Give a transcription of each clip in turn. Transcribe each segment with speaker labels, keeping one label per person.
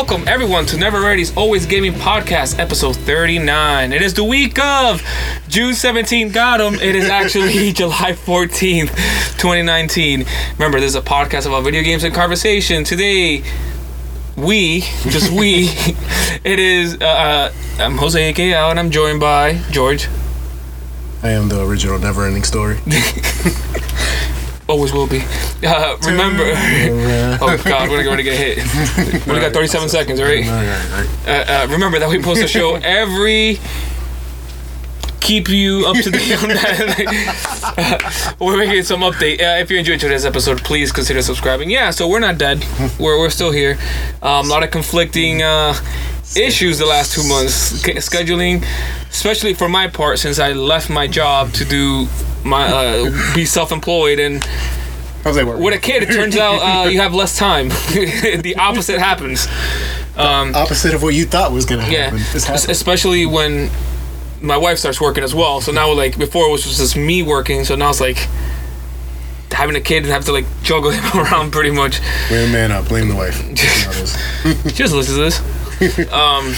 Speaker 1: Welcome everyone to Never Ready's Always Gaming Podcast, episode 39. It is the week of June 17th. Got 'em. It is actually July 14th, 2019. Remember, this is a podcast about video games and conversation. Today, we, just we, it is, uh, uh, I'm Jose A.K. And I'm joined by George.
Speaker 2: I am the original never ending story.
Speaker 1: Always will be. Uh, remember, oh God, we're gonna get hit. We only got 37 seconds, all right? uh, uh, remember that we post a show every keep you up to date on that. We're making some update. Uh, if you enjoyed today's episode please consider subscribing. Yeah so we're not dead. We're, we're still here. Um, a lot of conflicting uh, issues the last two months. Scheduling especially for my part since i left my job to do my uh, be self-employed and
Speaker 2: How's that work?
Speaker 1: with a kid it turns out uh, you have less time the opposite happens um,
Speaker 2: Opposite of what you thought was gonna
Speaker 1: yeah,
Speaker 2: happen. Happening.
Speaker 1: especially when my wife starts working as well. So now, like before, it was just me working. So now it's like having a kid and have to like juggle him around pretty much.
Speaker 2: Blame the man up. Blame the wife. You know this.
Speaker 1: Just listen to this. Um,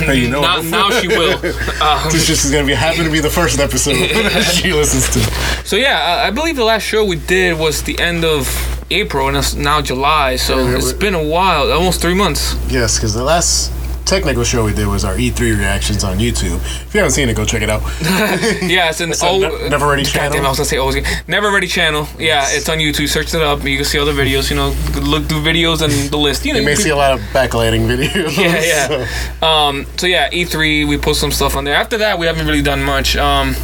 Speaker 2: Now you know
Speaker 1: now, now she will. Um,
Speaker 2: This just is gonna be happen to be the first episode she listens to.
Speaker 1: so yeah, I, I believe the last show we did was the end of April, and it's now July. So
Speaker 2: Yeah,
Speaker 1: it's been a while, almost three months.
Speaker 2: Yes, because the last technical show we did was our E3 reactions on YouTube. If you haven't seen it, go check it out.
Speaker 1: Yeah, it's an
Speaker 2: a
Speaker 1: oh,
Speaker 2: Ne- Never Ready channel?
Speaker 1: damn, I was gonna say always Never Ready channel. Yeah, it's on YouTube. Search it up. You can see all the videos. You know, look through videos and the list. You know,
Speaker 2: You may see a lot of backlighting videos.
Speaker 1: yeah, yeah. Um, so yeah, E3, we post some stuff on there. After that, we haven't really done much. Um,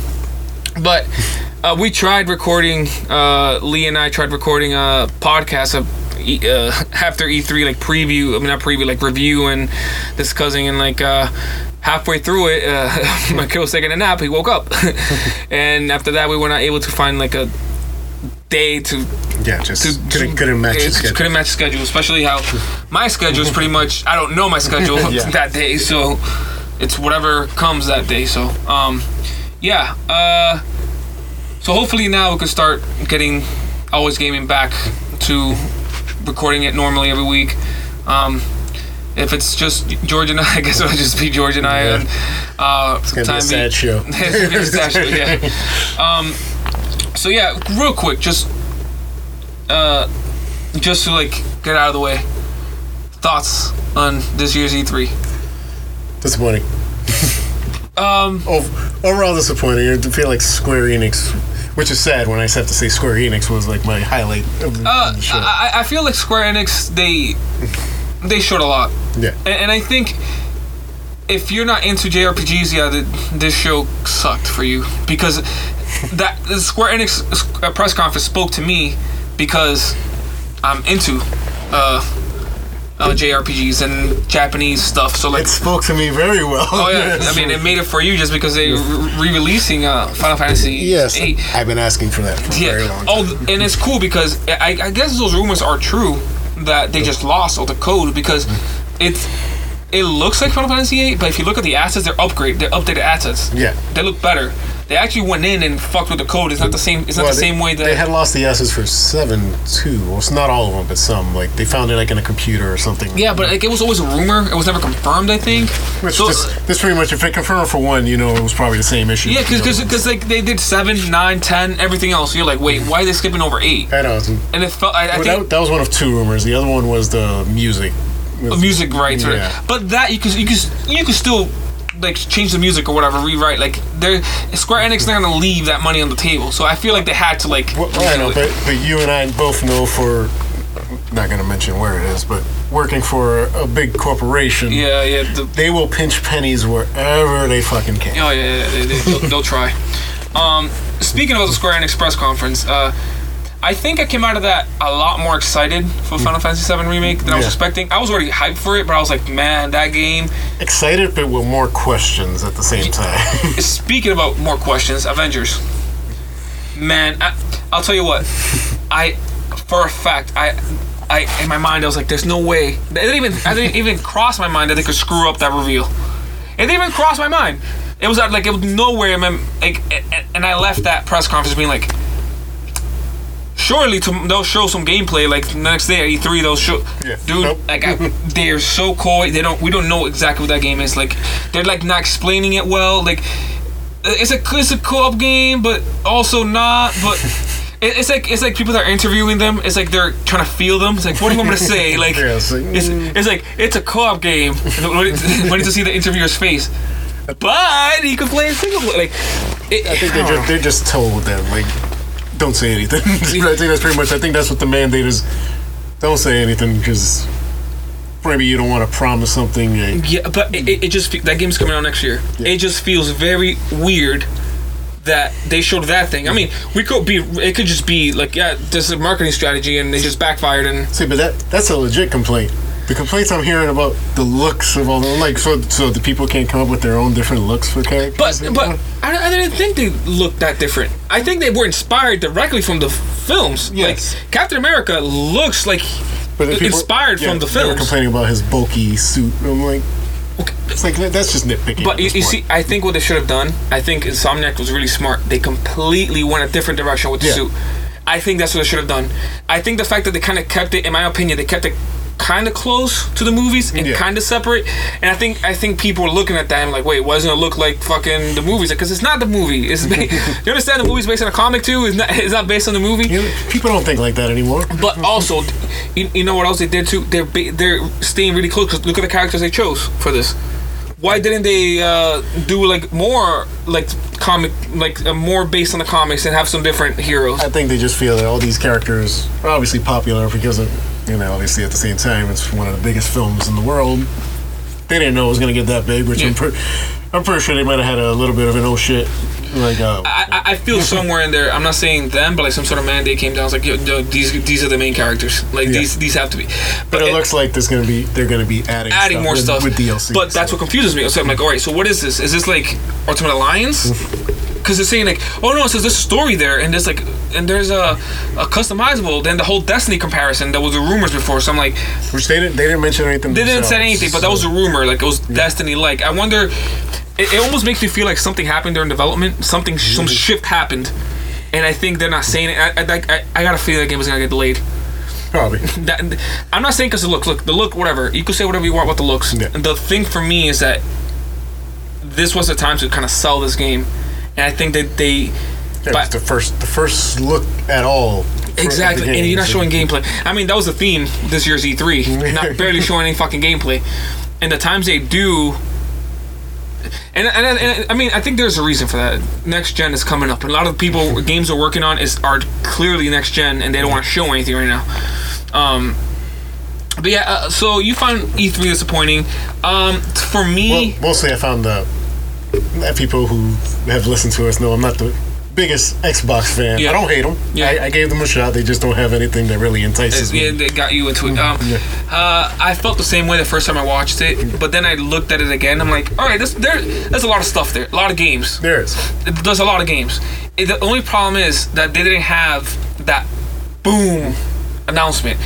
Speaker 1: but uh, we tried recording. Uh, Lee and I tried recording a podcast of. E- Uh, after E3, like preview, I mean not preview, like review and discussing, and like uh, halfway through it, uh, my kid was taking a nap. He woke up, and after that, we were not able to find like a day to
Speaker 2: Yeah, just
Speaker 1: to-
Speaker 2: couldn't, couldn't match
Speaker 1: it
Speaker 2: the schedule.
Speaker 1: Couldn't match the schedule, especially how my schedule is pretty much. I don't know my schedule
Speaker 2: Yeah.
Speaker 1: that day, so it's whatever comes that day. So, um, yeah. Uh, so hopefully now we can start getting always gaming back to recording it normally every week. Um, if it's just George and I, I guess it'll just be George and I.
Speaker 2: Yeah.
Speaker 1: And, uh,
Speaker 2: It's gonna be a sad show.
Speaker 1: It's actually, yeah. Um, so yeah, real quick, just uh, just to like get out of the way, thoughts on this year's E E3.
Speaker 2: Disappointing.
Speaker 1: Um,
Speaker 2: Ov- overall disappointing. I feel like Square Enix, which is sad when I have to say Square Enix was like my highlight of the,
Speaker 1: uh,
Speaker 2: the show.
Speaker 1: I, I feel like Square Enix they they showed a lot,
Speaker 2: yeah,
Speaker 1: and, and I think if you're not into JRPGs, yeah, th this show sucked for you. Because that the Square Enix uh, press conference spoke to me because I'm into uh, uh, JRPGs and Japanese stuff. So like,
Speaker 2: it spoke to me very well.
Speaker 1: oh yeah, I mean, it made it for you just because they re- re-releasing uh, Final Fantasy
Speaker 2: yes,
Speaker 1: VIII.
Speaker 2: I've been asking for that for a very long time.
Speaker 1: Oh, and it's cool because I, I guess those rumors are true that they just lost all the code because it's it looks like Final Fantasy VIII, but if you look at the assets, they're upgrade, they're updated assets.
Speaker 2: Yeah.
Speaker 1: They look better. They actually went in and fucked with the code. It's not the same. It's not
Speaker 2: Well,
Speaker 1: the same way that.
Speaker 2: they had lost the S's for seven two. Well, it's not all of them, but some. Like they found it like in a computer or something.
Speaker 1: yeah, but like it was always a rumor. It was never confirmed. I think.
Speaker 2: Which
Speaker 1: So-
Speaker 2: just, this pretty much, if they confirm it for one, you know it was probably the same issue.
Speaker 1: yeah, because because like they did seven, nine, ten, everything else. You're like, wait, why are they skipping over eight?
Speaker 2: I know.
Speaker 1: And it felt. I, I
Speaker 2: well,
Speaker 1: think
Speaker 2: that, that was one of two rumors. The other one was the music.
Speaker 1: music rights,
Speaker 2: Yeah.
Speaker 1: but that you could you could you could still like change the music or whatever, rewrite. Like they're Square Enix not gonna leave that money on the table, so I feel like they had to like.
Speaker 2: Well, I know, but, but you and I both know for not going to mention where it is, but working for a big corporation,
Speaker 1: yeah, yeah, the,
Speaker 2: they will pinch pennies wherever they fucking can.
Speaker 1: oh yeah, yeah, they, they, they'll, they'll try. Um, speaking of the Square Enix press conference, uh, I think I came out of that a lot more excited for Final mm. Fantasy VII remake than I was expecting. I was already hyped for it, but I was like, man, that game.
Speaker 2: Excited, but with more questions at the same time.
Speaker 1: Speaking about more questions, Avengers. Man, I, I'll tell you what. I, for a fact, I, I in my mind I was like, "There's no way." It didn't even. I didn't even cross my mind that they could screw up that reveal. It didn't even cross my mind. It was like it was nowhere. in my- Like, and I left that press conference being like, surely to, they'll show some gameplay like the next day at E3 they'll show
Speaker 2: Yeah.
Speaker 1: dude
Speaker 2: Nope.
Speaker 1: like I, they're so coy they don't we don't know exactly what that game is like they're like not explaining it well like uh, it's a it's a co-op game but also not but it- it's like it's like people that are interviewing them it's like they're trying to feel them it's like what do you want me to say like
Speaker 2: it's like,
Speaker 1: it's, like it's a co-op game when you to see the interviewer's face but you can play it single player like it,
Speaker 2: I think they're just they're just told them like, don't say anything. I think that's pretty much. I think that's what the mandate is. Don't say anything because maybe you don't want to promise something. And,
Speaker 1: Yeah, but it, it- just that game's coming out next year. It just feels very weird that they showed that thing. I mean, we could be it could just be like yeah, this is a marketing strategy and they just backfired and
Speaker 2: see, but that that's a legit complaint. The complaints I'm hearing about the looks of all the like, so so the people can't come up with their own different looks for characters.
Speaker 1: but but I, I didn't think they looked that different. I think they were inspired directly from the films.
Speaker 2: Yes.
Speaker 1: Like Captain America looks like
Speaker 2: But the
Speaker 1: inspired from the films.
Speaker 2: They were complaining about his bulky suit. I'm like,
Speaker 1: Okay.
Speaker 2: it's like that's just nitpicking.
Speaker 1: But you, you see, I think what they should have done, I think Insomniac was really smart. They completely went a different direction with the
Speaker 2: Yeah.
Speaker 1: suit. I think that's what they should have done. I think the fact that they kind of kept it, in my opinion, they kept it kind of close to the movies and
Speaker 2: Yeah.
Speaker 1: kind of separate. And I think I think people were looking at that and like, wait, why doesn't it look like fucking the movies? Because it's not the movie. It's you understand the movie's based on a comic too. It's not. It's not based on the movie.
Speaker 2: You know, people don't think like that anymore.
Speaker 1: But also, you, you know what else they did too? They're ba- they're staying really close. look at the characters they chose for this. Why didn't they uh, do like more like comic, like uh, more based on the comics and have some different heroes?
Speaker 2: I think they just feel that all these characters are obviously popular because of, you know, obviously at the same time, it's one of the biggest films in the world. They didn't know it was going to get that big, which I'm,
Speaker 1: Yeah.
Speaker 2: pre- I'm pretty sure they might have had a little bit of an oh shit. Like, uh,
Speaker 1: I, I- feel somewhere in there. I'm not saying them, but like some sort of mandate came down. It's like yo, these these are the main characters. Like
Speaker 2: Yeah.
Speaker 1: these these have to be.
Speaker 2: but it looks like there's going to be, they're going to be adding
Speaker 1: adding
Speaker 2: stuff
Speaker 1: more
Speaker 2: with,
Speaker 1: stuff
Speaker 2: with DLC.
Speaker 1: But that's what confuses me. So I'm like, all right, so what is this? Is this like Ultimate Alliance? Because they're saying like, oh no, it says there's a story there, and there's like, and there's a, a customizable. Then the whole Destiny comparison that was the rumors before. So I'm like,
Speaker 2: Which they didn't, they didn't mention anything.
Speaker 1: they didn't say anything, but that was a rumor. Like it was Destiny. Like I wonder. It, it almost makes me feel like something happened during development. Something, some shift happened, and I think they're not saying it. I, I, like, I, I got a feeling that game was gonna get delayed.
Speaker 2: Probably.
Speaker 1: That, I'm not saying because the look, look, the look, whatever. You could say whatever you want about the looks.
Speaker 2: Yeah.
Speaker 1: The thing for me is that this was the time to kind of sell this game, and I think that they
Speaker 2: Yeah,
Speaker 1: But-
Speaker 2: the first, the first look at all.
Speaker 1: exactly, and you're not showing gameplay. I mean, that was the theme this year's E3, not barely showing any fucking gameplay. And the times they do. And, and, and I mean, I think there's a reason for that. Next gen is coming up, and a lot of people games are working on is are clearly next gen, and they don't want to show anything right now. Um, but yeah, uh, so you find E3 disappointing. Um, for me,
Speaker 2: Well, mostly I found the that people who have listened to us know I'm not the biggest Xbox fan.
Speaker 1: Yeah.
Speaker 2: I don't hate them.
Speaker 1: Yeah.
Speaker 2: I, I gave them a shot. They just don't have anything that really entices
Speaker 1: yeah,
Speaker 2: me.
Speaker 1: they got you into it. Um, uh, I felt the same way the first time I watched it, but then I looked at it again. I'm like, all right, this, there, there's a lot of stuff there, a lot of games.
Speaker 2: There is.
Speaker 1: There's a lot of games. It- the only problem is that they didn't have that boom announcement.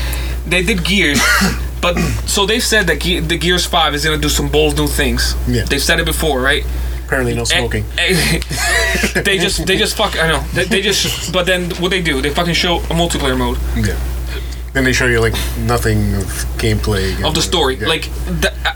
Speaker 1: They did Gears, but so they've said that Ge- the Gears Five is gonna do some bold new things.
Speaker 2: Yeah.
Speaker 1: They've said it before, right?
Speaker 2: Apparently, no smoking.
Speaker 1: Eh, eh, they just they just fuck. I know. They, they just. But then what they do? They fucking show a multiplayer mode.
Speaker 2: yeah. Then they show you like nothing of gameplay
Speaker 1: of the story.
Speaker 2: Yeah.
Speaker 1: Like,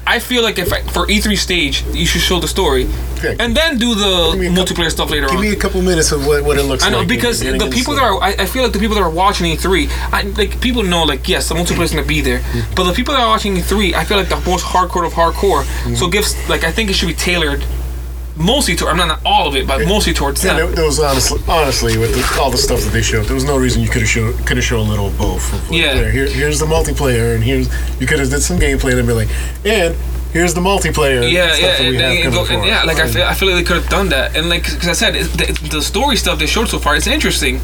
Speaker 1: I feel like if I, for E3 stage, you should show the story,
Speaker 2: Yeah.
Speaker 1: and then do the
Speaker 2: a couple-
Speaker 1: multiplayer stuff later
Speaker 2: Give
Speaker 1: on.
Speaker 2: Give me a couple minutes of what, what it looks
Speaker 1: I know
Speaker 2: like.
Speaker 1: because the people that are, I, I feel like the people that are watching E3, I, like people know, like yes, the multiplayer's gonna be there,
Speaker 2: Mm-hmm.
Speaker 1: but the people that are watching E3, I feel like the most hardcore of hardcore.
Speaker 2: Mm-hmm.
Speaker 1: So gives like I think it should be tailored mostly to. I'm not, not all of it, but mostly towards that.
Speaker 2: Yeah,
Speaker 1: them.
Speaker 2: there, was honestly, honestly with the, all the stuff that they showed, there was no reason you could have shown could have shown a little both. Of like,
Speaker 1: Yeah.
Speaker 2: there, here, here's the multiplayer, and here's you could have did some gameplay and be like, and here's the multiplayer.
Speaker 1: Yeah,
Speaker 2: stuff
Speaker 1: yeah,
Speaker 2: that we
Speaker 1: and, and and yeah. Like I feel, I feel like they could have done that, and like because I said, the, the story stuff they showed so far, it's interesting.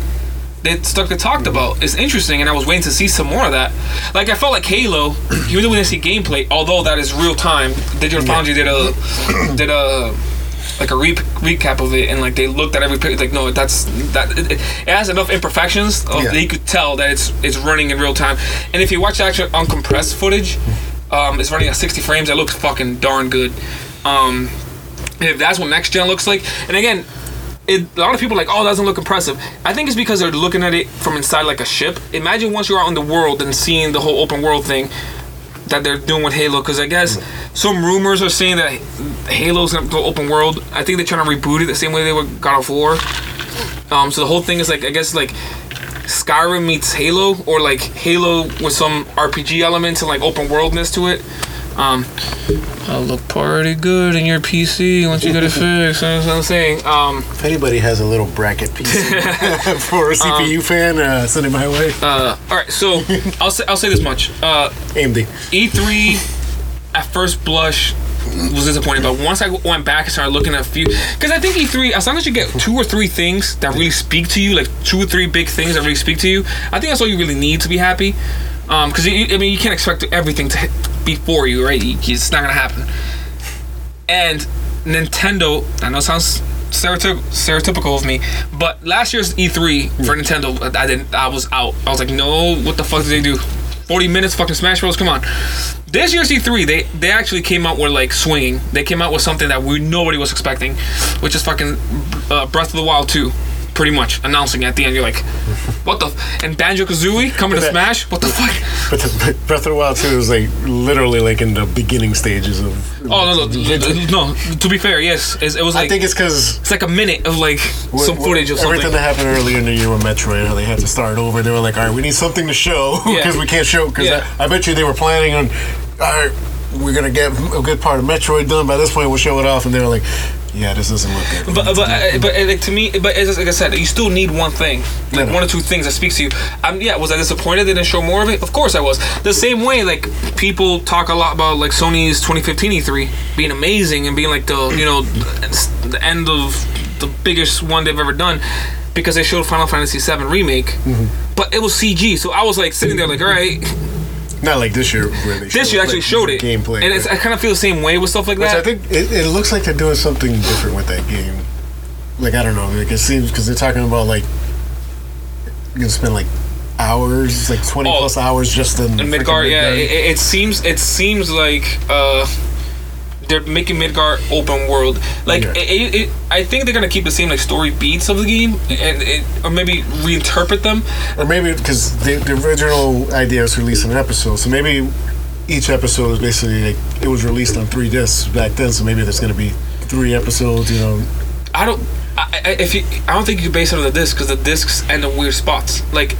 Speaker 1: The stuff they talked about is interesting, and I was waiting to see some more of that. Like I felt like Halo, even though we didn't see gameplay, although that is real time. Digital Foundry did a did a like a re- recap of it, and like they looked at every picture. Like no, that's that. It, it has enough imperfections
Speaker 2: Yeah.
Speaker 1: that you could tell that it's it's running in real time. And if you watch the actual uncompressed footage, um, it's running at 60 frames. That looks fucking darn good. Um, and if that's what next gen looks like, and again, it, a lot of people are like, oh, that doesn't look impressive. I think it's because they're looking at it from inside like a ship. Imagine once you're out in the world and seeing the whole open world thing that they're doing with Halo. Because I guess some rumors are saying that Halo's gonna go open world. I think they're trying to reboot it the same way they were God of War. Um, so the whole thing is like, I guess like Skyrim meets Halo, or like Halo with some RPG elements and like open worldness to it. Um, I'll look pretty good in your PC once you get it fixed. That's what I'm saying. Um,
Speaker 2: If anybody has a little bracket PC for a CPU fan, uh, send it my way.
Speaker 1: uh, all right, so I'll say I'll say this much. Uh,
Speaker 2: AMD.
Speaker 1: E3 at first blush was disappointing, but once I went back and started looking at a few, because I think E3, as long as you get two or three things that really speak to you, like two or three big things that really speak to you, I think that's all you really need to be happy. Um, because I mean, you can't expect everything to hit before you, right? It's not gonna happen. And Nintendo, I know it sounds stereotyp- stereotypical of me, but last year's E3 for Nintendo, I didn't. I was out. I was like, no, what the fuck did they do? Forty minutes, fucking Smash Bros. Come on. This year's E3, they they actually came out with like swinging. They came out with something that we nobody was expecting, which is fucking uh, Breath of the Wild 2. Pretty much announcing at the end, you're like, what the? F-? And Banjo Kazooie coming to Smash? What the fuck?
Speaker 2: But the Breath of the Wild 2 is like literally like in the beginning stages of.
Speaker 1: Oh no, no, no. To be fair, yes, it was Like, I
Speaker 2: think it's because
Speaker 1: it's like a minute of like some footage of
Speaker 2: everything
Speaker 1: something.
Speaker 2: that happened earlier in the year with Metroid, how they had to start over. They were like, all right, we need something to show
Speaker 1: Yeah.
Speaker 2: because we can't show. Because
Speaker 1: Yeah.
Speaker 2: I, I bet you they were planning on, all right, we're gonna get a good part of Metroid done. By this point, we'll show it off, and they were like, yeah, this doesn't look good.
Speaker 1: But but uh, but uh, like to me, but as, like I said, you still need one thing, like one or two things that speaks to you. Um, yeah, was I disappointed they didn't show more of it? Of course I was. The same way, like people talk a lot about like Sony's 2015 E3 being amazing and being like the you know the end of the biggest one they've ever done because they showed Final Fantasy VII remake,
Speaker 2: Mm-hmm.
Speaker 1: but it was CG. So I was like sitting there like, all right,
Speaker 2: Not like this year where they
Speaker 1: this year actually
Speaker 2: like,
Speaker 1: showed it,
Speaker 2: gameplay.
Speaker 1: and it's, I kind of feel the same way with stuff like
Speaker 2: Which
Speaker 1: that.
Speaker 2: I think it, it looks like they're doing something different with that game. Like I don't know, like it seems because they're talking about like you're gonna spend like hours, like twenty
Speaker 1: Oh.
Speaker 2: plus hours just in
Speaker 1: And
Speaker 2: freaking
Speaker 1: Midgar, yeah, it, it seems it seems like uh, they're making Midgar open world. Like
Speaker 2: Yeah.
Speaker 1: it, it, I think they're gonna keep the same like story beats of the game, and it, or maybe reinterpret them.
Speaker 2: or maybe because the, the original idea was to release an episode, so maybe each episode is basically like it was released on three discs back then. So maybe there's gonna be three episodes. You know,
Speaker 1: I don't. I, I, if you, I don't think you can base it on the disc because the discs end in weird spots. Like,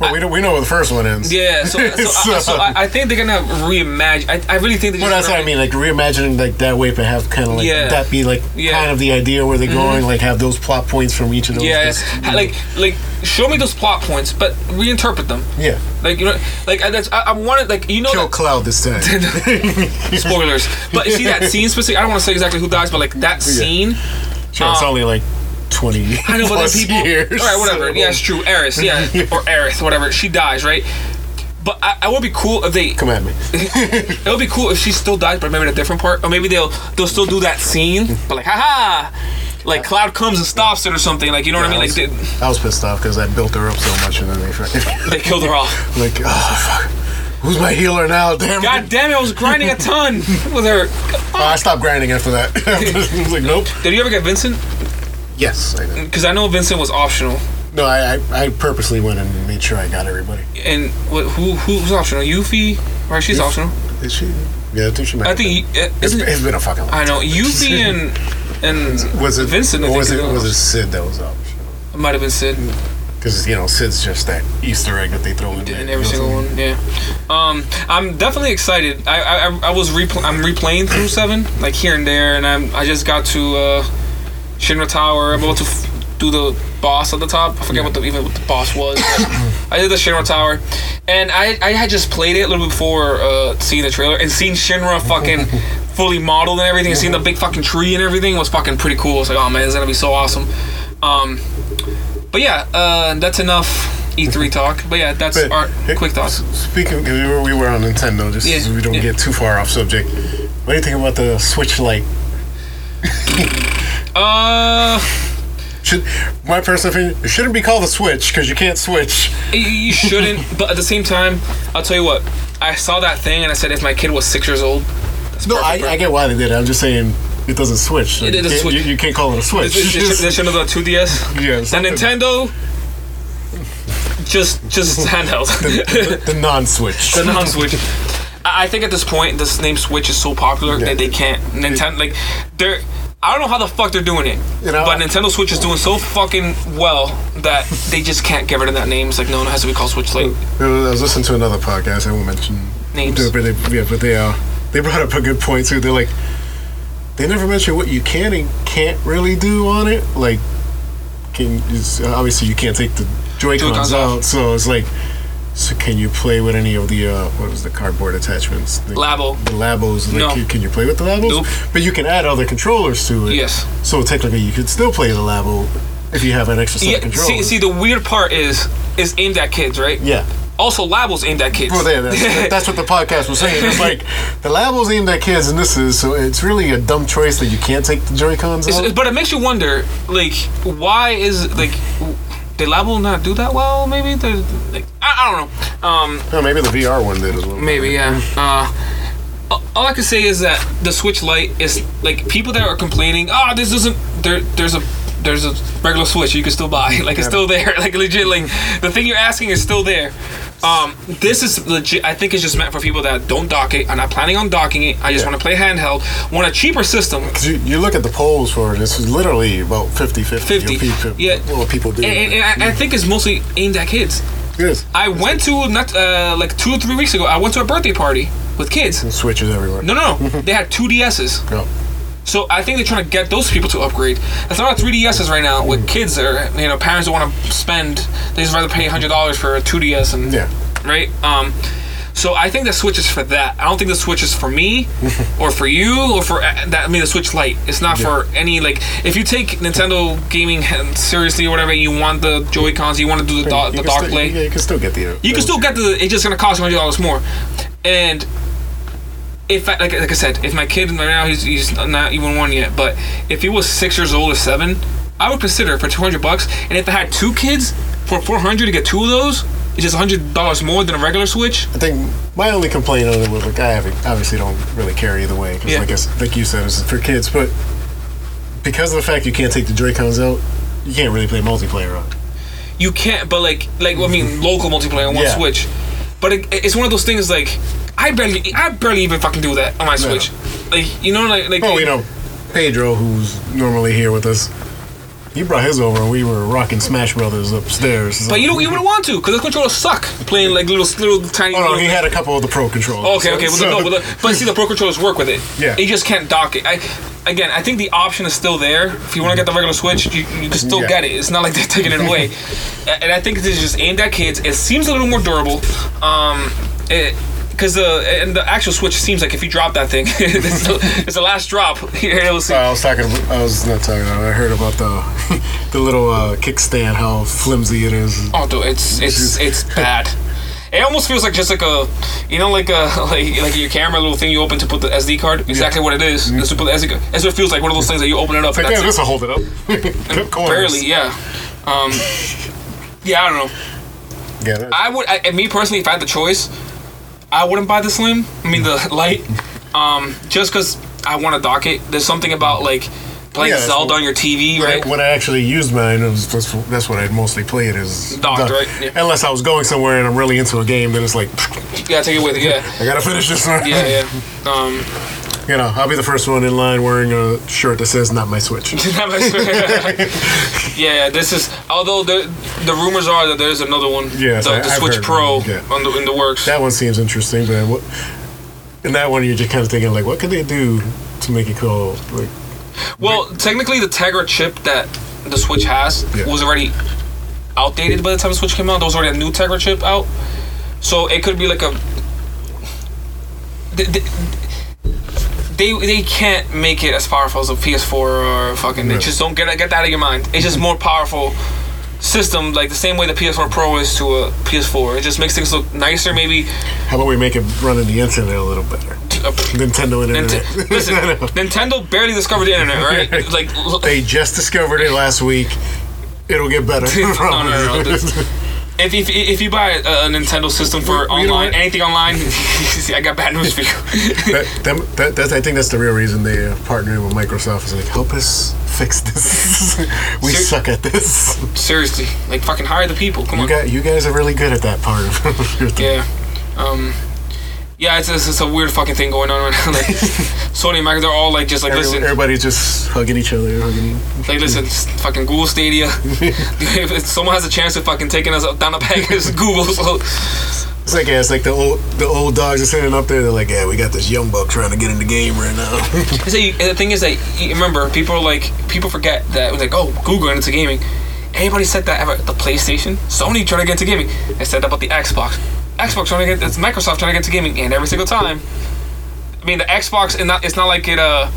Speaker 2: well, we know we know where the first one ends.
Speaker 1: yeah. So, so, I, so I, I think they're gonna reimagine. I, I really think they're
Speaker 2: Well, that's what I mean. Like reimagining like that way, but have kind of like
Speaker 1: Yeah.
Speaker 2: that be like
Speaker 1: Yeah. Mm-hmm.
Speaker 2: kind of the idea where they're going. Like have those plot points from each of those.
Speaker 1: Yeah,
Speaker 2: discs.
Speaker 1: ha- like like show me those plot points, but reinterpret them.
Speaker 2: yeah.
Speaker 1: Like you know, like I, that's I, I wanted like you know
Speaker 2: Kill
Speaker 1: that,
Speaker 2: Cloud this time.
Speaker 1: spoilers. But see that scene specific. I don't want to say exactly who dies, but like that scene.
Speaker 2: Sure, it's
Speaker 1: Um,
Speaker 2: only like twenty
Speaker 1: I know, but
Speaker 2: plus
Speaker 1: then people.
Speaker 2: years.
Speaker 1: All right, whatever. Yeah, it's true. Aeris, yeah, or Aerith, whatever. She dies, right? But I, I would be cool if they.
Speaker 2: Come at me.
Speaker 1: It would be cool if she still dies, but maybe in a different part, or maybe they'll they'll still do that scene, but like, haha, like Cloud comes and stops it or something. Like you know what I mean?
Speaker 2: I
Speaker 1: Like
Speaker 2: was,
Speaker 1: they,
Speaker 2: I was pissed off because I built her up so much and then they
Speaker 1: they killed her off.
Speaker 2: like, oh fuck, who's my healer now? Damn.
Speaker 1: God damn it! I was grinding a ton with her.
Speaker 2: Oh, I stopped grinding after that. I was like, nope.
Speaker 1: Did you ever get Vincent?
Speaker 2: Yes, I did.
Speaker 1: Because I know Vincent was optional.
Speaker 2: No, I, I I purposely went and made sure I got everybody.
Speaker 1: And what, who who's optional? Yuffie? Right, she's optional.
Speaker 2: Is she? Yeah, I think she might.
Speaker 1: I think
Speaker 2: been.
Speaker 1: uh,
Speaker 2: it's, it's been a fucking. Long
Speaker 1: I know. Yuffie and and
Speaker 2: Was it
Speaker 1: Vincent?
Speaker 2: Or was it was it. Sid that was optional?
Speaker 1: It might have been Sid
Speaker 2: Because you know Sid's just that Easter egg that they throw in there.
Speaker 1: in every single one. Yeah. Um, I'm definitely excited. I I, I- was repl- I'm replaying through seven like here and there, and I'm I just got to uh, Shinra Tower. I'm about to f- do the boss at the top. I forget what the even what the boss was. I did the Shinra Tower, and I I had just played it a little bit before uh, seeing the trailer and seeing Shinra fucking. Fully modeled and everything, and seeing the big fucking tree and everything was fucking pretty cool. It's like, oh man, it's gonna be so awesome. Um, but yeah, uh, that's enough E3 talk. But yeah, that's
Speaker 2: But,
Speaker 1: our
Speaker 2: hey,
Speaker 1: quick thoughts.
Speaker 2: Speaking, we were, we were on Nintendo, just
Speaker 1: Yeah,
Speaker 2: so we don't
Speaker 1: yeah.
Speaker 2: get too far off subject. What do you think about the Switch Lite?
Speaker 1: Uh,
Speaker 2: Should my personal opinion, it shouldn't be called a Switch because you can't switch.
Speaker 1: you- you shouldn't. but at the same time, I'll tell you what. I saw that thing and I said, if my kid was six years old,
Speaker 2: No, I, I get why they did it. I'm just saying, it doesn't switch.
Speaker 1: It
Speaker 2: you,
Speaker 1: doesn't
Speaker 2: can't,
Speaker 1: switch.
Speaker 2: You, you can't call it a switch.
Speaker 1: They should- they should have done 2DS.
Speaker 2: yeah,
Speaker 1: And Nintendo, just just handheld.
Speaker 2: the, the non-switch.
Speaker 1: the non-Switch. I I think at this point, this name Switch is so popular
Speaker 2: Yeah.
Speaker 1: that they can't. Nintendo, like, they're. I don't know how the fuck they're doing it,
Speaker 2: You know,
Speaker 1: but Nintendo Switch is doing so fucking well that they just can't get rid of that name. It's like, no, it has to be called Switch Lite.
Speaker 2: I was listening to another podcast. I won't mention
Speaker 1: Names.
Speaker 2: But they, yeah, but they uh, they brought up a good point too. They're like, they never mention what you can and can't really do on it. Like, can obviously you can't take the Joy
Speaker 1: Joy-Cons
Speaker 2: Cons out, so it's like, so can you play with any of the uh, what was the cardboard attachments? The,
Speaker 1: Labo.
Speaker 2: the Labos. Like,
Speaker 1: No.
Speaker 2: can, can you play with the Labos?
Speaker 1: Nope.
Speaker 2: But you can add other controllers to it.
Speaker 1: Yes.
Speaker 2: So technically, you could still play the Labo if you have an extra set of
Speaker 1: Yeah.
Speaker 2: controllers.
Speaker 1: See, see, the weird part is is aimed at kids, right?
Speaker 2: yeah.
Speaker 1: Also, Labo's aimed at kids.
Speaker 2: Well, there, that's, that's what the podcast was saying. It's like the Labos aimed at kids, and this is so it's really a dumb choice that you can't take the Joy Cons out.
Speaker 1: but it makes you wonder, like, why is like, did Labo not do that well? Maybe They're, like, I, I don't know. Um,
Speaker 2: Oh, maybe the VR one did as well.
Speaker 1: maybe yeah. Uh, all I can say is that the Switch Lite is like people that are complaining. Ah, this doesn't. there. There's a there's a regular Switch you can still buy. Like it's still there. Like legit. Like the thing you're asking is still there. Um, this is legit. I think it's just meant for people that don't dock it. I'm not planning on docking it. I just
Speaker 2: Yeah.
Speaker 1: want to play handheld. Want a cheaper system.
Speaker 2: 'Cause You, you look at the polls for it, this is literally about 50 50.
Speaker 1: 50.
Speaker 2: People,
Speaker 1: Yeah.
Speaker 2: What people do.
Speaker 1: And, and I, I think it's mostly aimed at kids.
Speaker 2: Yes.
Speaker 1: I went to not uh, like two or three weeks ago. I went to a birthday party with kids.
Speaker 2: Switches everywhere.
Speaker 1: No, no, no. they had two DSs.
Speaker 2: No.
Speaker 1: So I think they're trying to get those people to upgrade. There's a lot of 3DSs right now with kids that are, you know, parents don't want to spend. They just rather pay hundred dollars for a 2DS and
Speaker 2: Yeah.
Speaker 1: right. Um, so I think the Switch is for that. I don't think the Switch is for me, or for you, or for uh, that. I mean, the Switch Lite. It's not for any like. If you take Nintendo gaming seriously or whatever, you want the Joy Cons, you want to do the,
Speaker 2: You
Speaker 1: the dock
Speaker 2: still-
Speaker 1: play.
Speaker 2: Yeah, you can still get the.
Speaker 1: You can still get the. It's just gonna cost you hundred dollars more, and if I, like like I said, if my kid right now he's he's not even one yet, but if he was six years old or seven, I would consider it for two hundred bucks. And if I had two kids for four hundred to get two of those, it's just hundred dollars more than a regular Switch.
Speaker 2: I think my only complaint on it was like I have obviously don't really care either way because
Speaker 1: Yeah.
Speaker 2: like I like you said, it's for kids. But because of the fact you can't take the Joy Cons out, you can't really play multiplayer on.
Speaker 1: You can't, but like like I mean, local multiplayer on one
Speaker 2: Yeah.
Speaker 1: Switch. But it, it's one of those things like I barely I barely even fucking do that on my Switch. Like you know like like
Speaker 2: Oh, you know, Pedro, who's normally here with us, he brought his over and we were rocking Smash Brothers upstairs.
Speaker 1: But you don't you wouldn't want to because the controllers suck playing like little little tiny.
Speaker 2: Oh no,
Speaker 1: little
Speaker 2: he had a couple of the pro controllers.
Speaker 1: Okay, okay, but, no, but, the, but see, the pro controllers work with it.
Speaker 2: Yeah.
Speaker 1: you just can't dock it. I, again, I think the option is still there. If you want to get the regular Switch, you, you can still
Speaker 2: Yeah.
Speaker 1: get it. It's not like they're taking it away. and I think this is just aimed at kids. It seems a little more durable. Um, it. Because the and the actual Switch seems like if you drop that thing, it's, the, it's the last drop. Here, it'll see.
Speaker 2: I was talking. I was not talking. About, I heard about the the little uh, kickstand, how flimsy it is.
Speaker 1: Oh, dude, it's it's it's bad. It almost feels like just like a, you know, like a like like your camera little thing you open to put the SD card. Exactly what it is. That's to put the SD card. That's what it feels like. One of those things that you open it up.
Speaker 2: It's like,
Speaker 1: and
Speaker 2: yeah, this will hold it up.
Speaker 1: Barely, yeah. Um, yeah, I don't know.
Speaker 2: Yeah,
Speaker 1: I would, I, me personally, if I had the choice, I wouldn't buy the slim. I mean the light, um, just because I want to dock it. There's something about like playing
Speaker 2: Yeah,
Speaker 1: Zelda
Speaker 2: what-
Speaker 1: on your TV, right?
Speaker 2: When I actually used mine, it was, that's, that's what I'd mostly play it is.
Speaker 1: Docked, right? Yeah.
Speaker 2: Unless I was going somewhere and I'm really into a game, then it's like,
Speaker 1: Yeah, take it with you. Yeah,
Speaker 2: I gotta finish this one.
Speaker 1: yeah, yeah. Um,
Speaker 2: You know, I'll be the first one in line wearing a shirt that says "Not my Switch."
Speaker 1: yeah, this is. Although the the rumors are that there's another one.
Speaker 2: Yes,
Speaker 1: the,
Speaker 2: I-
Speaker 1: the Switch Pro
Speaker 2: yeah.
Speaker 1: the, in the works.
Speaker 2: that one seems interesting, but what? In that one, you're just kind of thinking like, what could they do to make it cool? Like,
Speaker 1: Well, technically, the Tegra chip that the Switch has
Speaker 2: Yeah.
Speaker 1: was already outdated by the time the Switch came out. There was already a new Tegra chip out, so it could be like a. they, they can't make it as powerful as a PS4 or fucking. They just don't get get that out of your mind. It's just more powerful system, like the same way the PS4 Pro is to a PS4. It just makes things look nicer, maybe.
Speaker 2: how about we make it run in the internet a little better?
Speaker 1: Uh,
Speaker 2: Nintendo internet.
Speaker 1: Nint- listen, Nintendo barely discovered the internet, right? Like,
Speaker 2: they just discovered it last week. It'll get better.
Speaker 1: no, no, no. This, If, if, if you buy a, a Nintendo system for
Speaker 2: you
Speaker 1: online, anything online, I got bad news for you.
Speaker 2: that, that, that, that's, I think that's the real reason they are partnering with Microsoft is like help us fix this. we
Speaker 1: Ser-
Speaker 2: suck at this.
Speaker 1: Seriously, like fucking hire the people. Come
Speaker 2: You
Speaker 1: on.
Speaker 2: guys, you guys are really good at that part of your thing.
Speaker 1: Yeah. Um, yeah, it's, it's, it's a weird fucking thing going on right now. Like, Sony and Microsoft, they're all like, just like,
Speaker 2: Every-
Speaker 1: listen,
Speaker 2: everybody's just hugging each other, hugging.
Speaker 1: like, listen, fucking Google Stadia. if someone has a chance of fucking taking us down the peg, it's Google. So,
Speaker 2: It's like yeah, it's like the old the old dogs are sitting up there. They're like, yeah, we got this young buck trying to get in the game right now.
Speaker 1: the thing is that, remember, people are like, people forget that, like, oh, Google into gaming. Anybody said that ever? The PlayStation? Sony trying to get into gaming. They said that about the Xbox. Xbox trying to get, it's Microsoft trying to get into gaming. And every single time, I mean, the Xbox, and not, it's not like it, uh,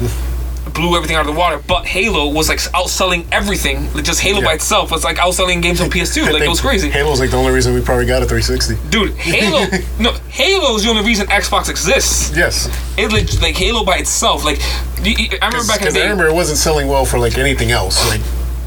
Speaker 1: blew everything out of the water. But Halo was like outselling everything. Like, Just Halo by itself was like outselling games on PS2. Like it was crazy,
Speaker 2: Halo's like the only reason we probably got a 360.
Speaker 1: dude. Halo, no, Halo is the only reason Xbox exists.
Speaker 2: Yes,
Speaker 1: It leg- like Halo by itself. Like I remember back in the
Speaker 2: because I remember it wasn't selling well for like anything else. Like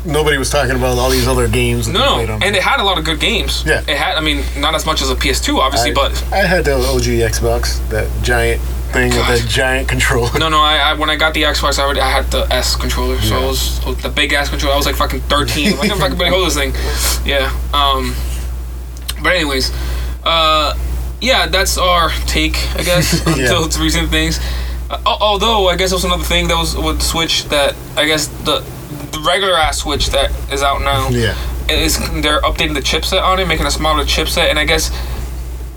Speaker 2: nobody was talking about all these other games. That
Speaker 1: No,
Speaker 2: played
Speaker 1: no,
Speaker 2: on
Speaker 1: and it had a lot of good games.
Speaker 2: Yeah.
Speaker 1: it had. I mean, not as much as a PS2, obviously,
Speaker 2: I,
Speaker 1: but
Speaker 2: I had the OG Xbox, that giant thing
Speaker 1: God.
Speaker 2: with that giant controller.
Speaker 1: no, no. I, I when I got the Xbox, I already I had the S controller, so
Speaker 2: Yeah.
Speaker 1: it was, it was the big ass controller. I was like fucking thirteen. I can fucking barely hold this thing. Yeah. Um. But anyways, uh, yeah, that's our take, I guess,
Speaker 2: Yeah.
Speaker 1: those recent things. Uh, although I guess there was another thing that was with Switch that I guess the the regular ass Switch that is out now.
Speaker 2: Yeah.
Speaker 1: is they're updating the chipset on it, making a smaller chipset, and I guess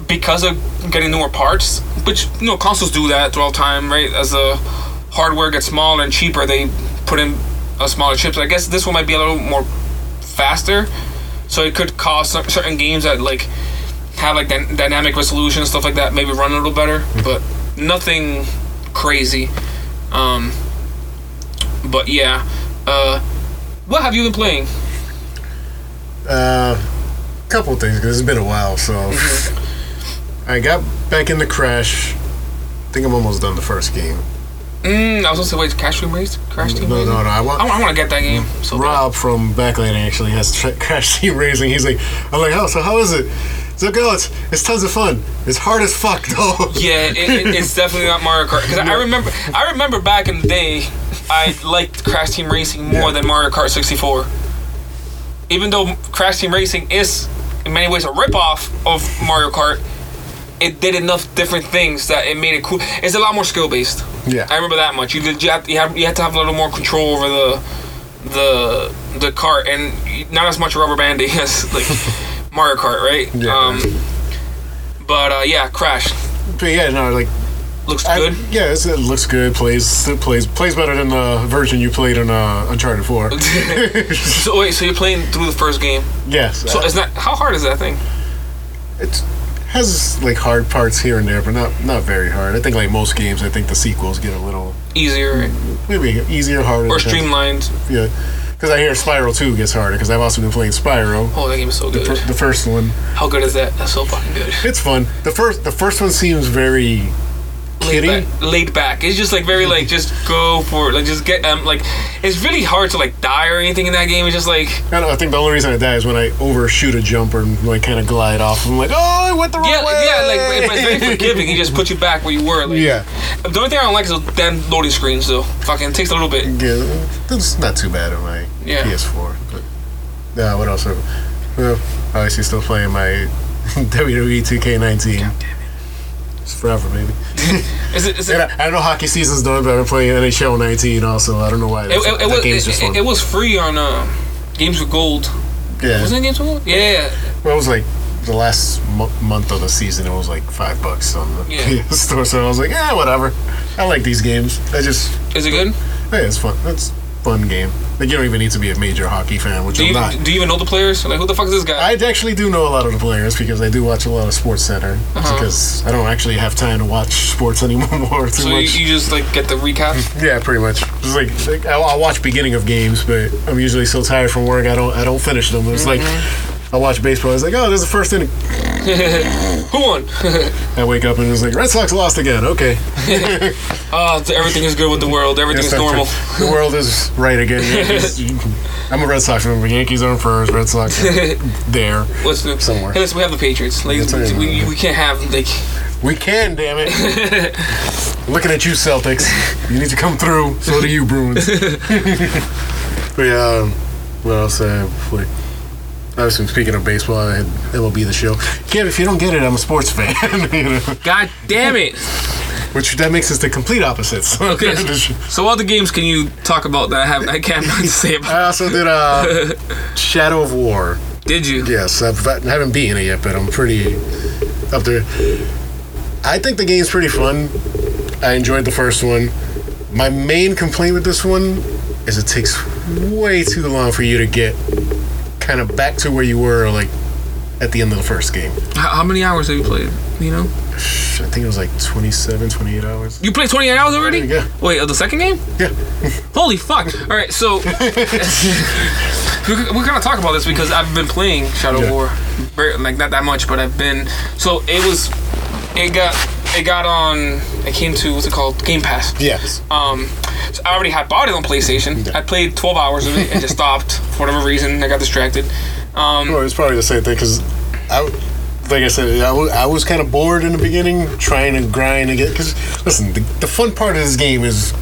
Speaker 1: because of getting newer parts, which you know consoles do that throughout time, right? As the hardware gets smaller and cheaper, they put in a smaller chipset. I guess this one might be a little more faster, so it could cause cer- certain games that like have like dy- dynamic resolution and stuff like that, maybe run a little better, but nothing crazy. Um, but yeah, uh, what have you been playing?
Speaker 2: Uh, couple of things because it's been a while. So
Speaker 1: Mm-hmm.
Speaker 2: I got back into Crash. I think I'm almost done the first game.
Speaker 1: Mm, I was gonna wait, Crash Team Race, Crash Team
Speaker 2: No,
Speaker 1: Racing?
Speaker 2: no, no. I want.
Speaker 1: I, want to get that game. So bad.
Speaker 2: Rob from Backlight actually has tra- Crash Team Racing. He's like, I'm like, oh, so how is it? It's like, oh, it's, it's tons of fun. It's hard as fuck though.
Speaker 1: Yeah, it, it, it's definitely not Mario Kart. Because I remember, I remember back in the day, I liked Crash Team Racing more
Speaker 2: Yeah.
Speaker 1: than Mario Kart 64. Even though Crash Team Racing is, in many ways, a ripoff of Mario Kart, it did enough different things that it made it cool. It's a lot more skill based.
Speaker 2: Yeah.
Speaker 1: I remember that much. You did, you had, you had, you had to have a little more control over the the the cart and not as much rubber banding as like Mario Kart, right?
Speaker 2: Yeah.
Speaker 1: Um, but uh, yeah, Crash
Speaker 2: But yeah, no, like,
Speaker 1: looks
Speaker 2: I,
Speaker 1: good.
Speaker 2: yeah, it's, it looks good. Plays, it plays, plays better than the version you played in uh, Uncharted Four.
Speaker 1: so wait, so you're playing through the first game?
Speaker 2: yes.
Speaker 1: So
Speaker 2: uh,
Speaker 1: is that how hard is that thing?
Speaker 2: it has like hard parts here and there, but not not very hard. I think like most games, I think the sequels get a little
Speaker 1: Easier
Speaker 2: maybe easier, harder,
Speaker 1: or
Speaker 2: depends.
Speaker 1: streamlined?
Speaker 2: Yeah, because I hear Spyro Two gets harder because I've also been playing Spyro.
Speaker 1: Oh, that game is so good.
Speaker 2: The first one,
Speaker 1: How good is that? That's so fucking good.
Speaker 2: it's fun. The first the first one seems very
Speaker 1: Laid back, laid back. It's just like very like just go for it. Like just get um like it's really hard to like die or anything in that game. It's just like
Speaker 2: I, don't, I think the only reason I die is when I overshoot a jump or like kind of glide off. I'm like, oh, I went the wrong
Speaker 1: yeah,
Speaker 2: way.
Speaker 1: yeah, like but it's very forgiving. He just puts you back where you were. Like,
Speaker 2: Yeah.
Speaker 1: The only thing I don't like is those damn loading screens though. Fucking takes a little bit.
Speaker 2: Yeah, that's not too bad on my
Speaker 1: Yeah.
Speaker 2: PS4. But yeah, what else? Well, obviously still playing my WWE 2K19. It's forever, baby.
Speaker 1: Is it? Is it
Speaker 2: I, I know hockey season's done, but I've been playing NHL 19 also. I don't know why.
Speaker 1: it, it, it was it,
Speaker 2: just
Speaker 1: it, it was free on uh, Games with Gold.
Speaker 2: yeah.
Speaker 1: Wasn't it Games with Gold? Yeah.
Speaker 2: Well, it was like the last mo- month of the season. It was like five bucks on the
Speaker 1: Yeah.
Speaker 2: Store. So I was like, yeah, whatever. I like these games. I just,
Speaker 1: Is it good?
Speaker 2: Yeah, it's fun. It's fun game. Like you don't even need to be a major hockey fan, which
Speaker 1: Do
Speaker 2: I'm
Speaker 1: you,
Speaker 2: not.
Speaker 1: do you even know the players? Like, who the fuck is this guy?
Speaker 2: I actually do know a lot of the players because I do watch a lot of Sports Center.
Speaker 1: Uh-huh.
Speaker 2: Because I don't actually have time to watch sports anymore too
Speaker 1: so you,
Speaker 2: much.
Speaker 1: you just like get the recap.
Speaker 2: yeah, pretty much. It's like, like I'll, I'll watch beginning of games, but I'm usually so tired from work I don't I don't finish them. It's like I watch baseball. I was like, oh, there's the first inning.
Speaker 1: Who won?
Speaker 2: I wake up and it's like Red Sox lost again. Okay,
Speaker 1: oh, everything is good with the world. Everything is
Speaker 2: Yes,
Speaker 1: normal.
Speaker 2: The world is right again. I'm a Red Sox member. Yankees are in first. Red Sox there.
Speaker 1: What's the,
Speaker 2: Somewhere.
Speaker 1: Hey, listen, we have the Patriots. Like,
Speaker 2: right.
Speaker 1: we, we can't have like.
Speaker 2: We can, damn it. Looking at you, Celtics. You need to come through. So do you, Bruins. but yeah, um, what else? Uh, like, obviously, speaking of baseball, I had MLB the show. Kev, if you don't get it, I'm a sports fan. you know?
Speaker 1: God damn it!
Speaker 2: Which that makes us the complete opposites.
Speaker 1: Okay. So, what other games can you talk about that I have I can't have nothing to say about?
Speaker 2: I also did uh, Shadow of War.
Speaker 1: Did you?
Speaker 2: Yes, I've, I haven't beaten it yet, but I'm pretty up there. I think the game's pretty fun. I enjoyed the first one. My main complaint with this one is it takes way too long for you to get kind of back to where you were, like at the end of the first game.
Speaker 1: How, how many hours have you played? You know,
Speaker 2: I think it was like 27, 28 hours.
Speaker 1: you played 28 hours already.
Speaker 2: Yeah.
Speaker 1: Wait, of the second game?
Speaker 2: Yeah.
Speaker 1: Holy fuck! All right, so we're, we're gonna talk about this because I've been playing Shadow
Speaker 2: Yeah.
Speaker 1: War, very, like not that much, but I've been. So it was, it got, it got on. It came to what's it called? Game Pass.
Speaker 2: Yes.
Speaker 1: Um, so I already had bought it on PlayStation. I played 12 hours of it and just stopped for whatever reason. I got distracted. Um,
Speaker 2: Well, it's probably the same thing because I, like I said, I was, I was kind of bored in the beginning, trying to grind and get. Because listen, the, the fun part of this game is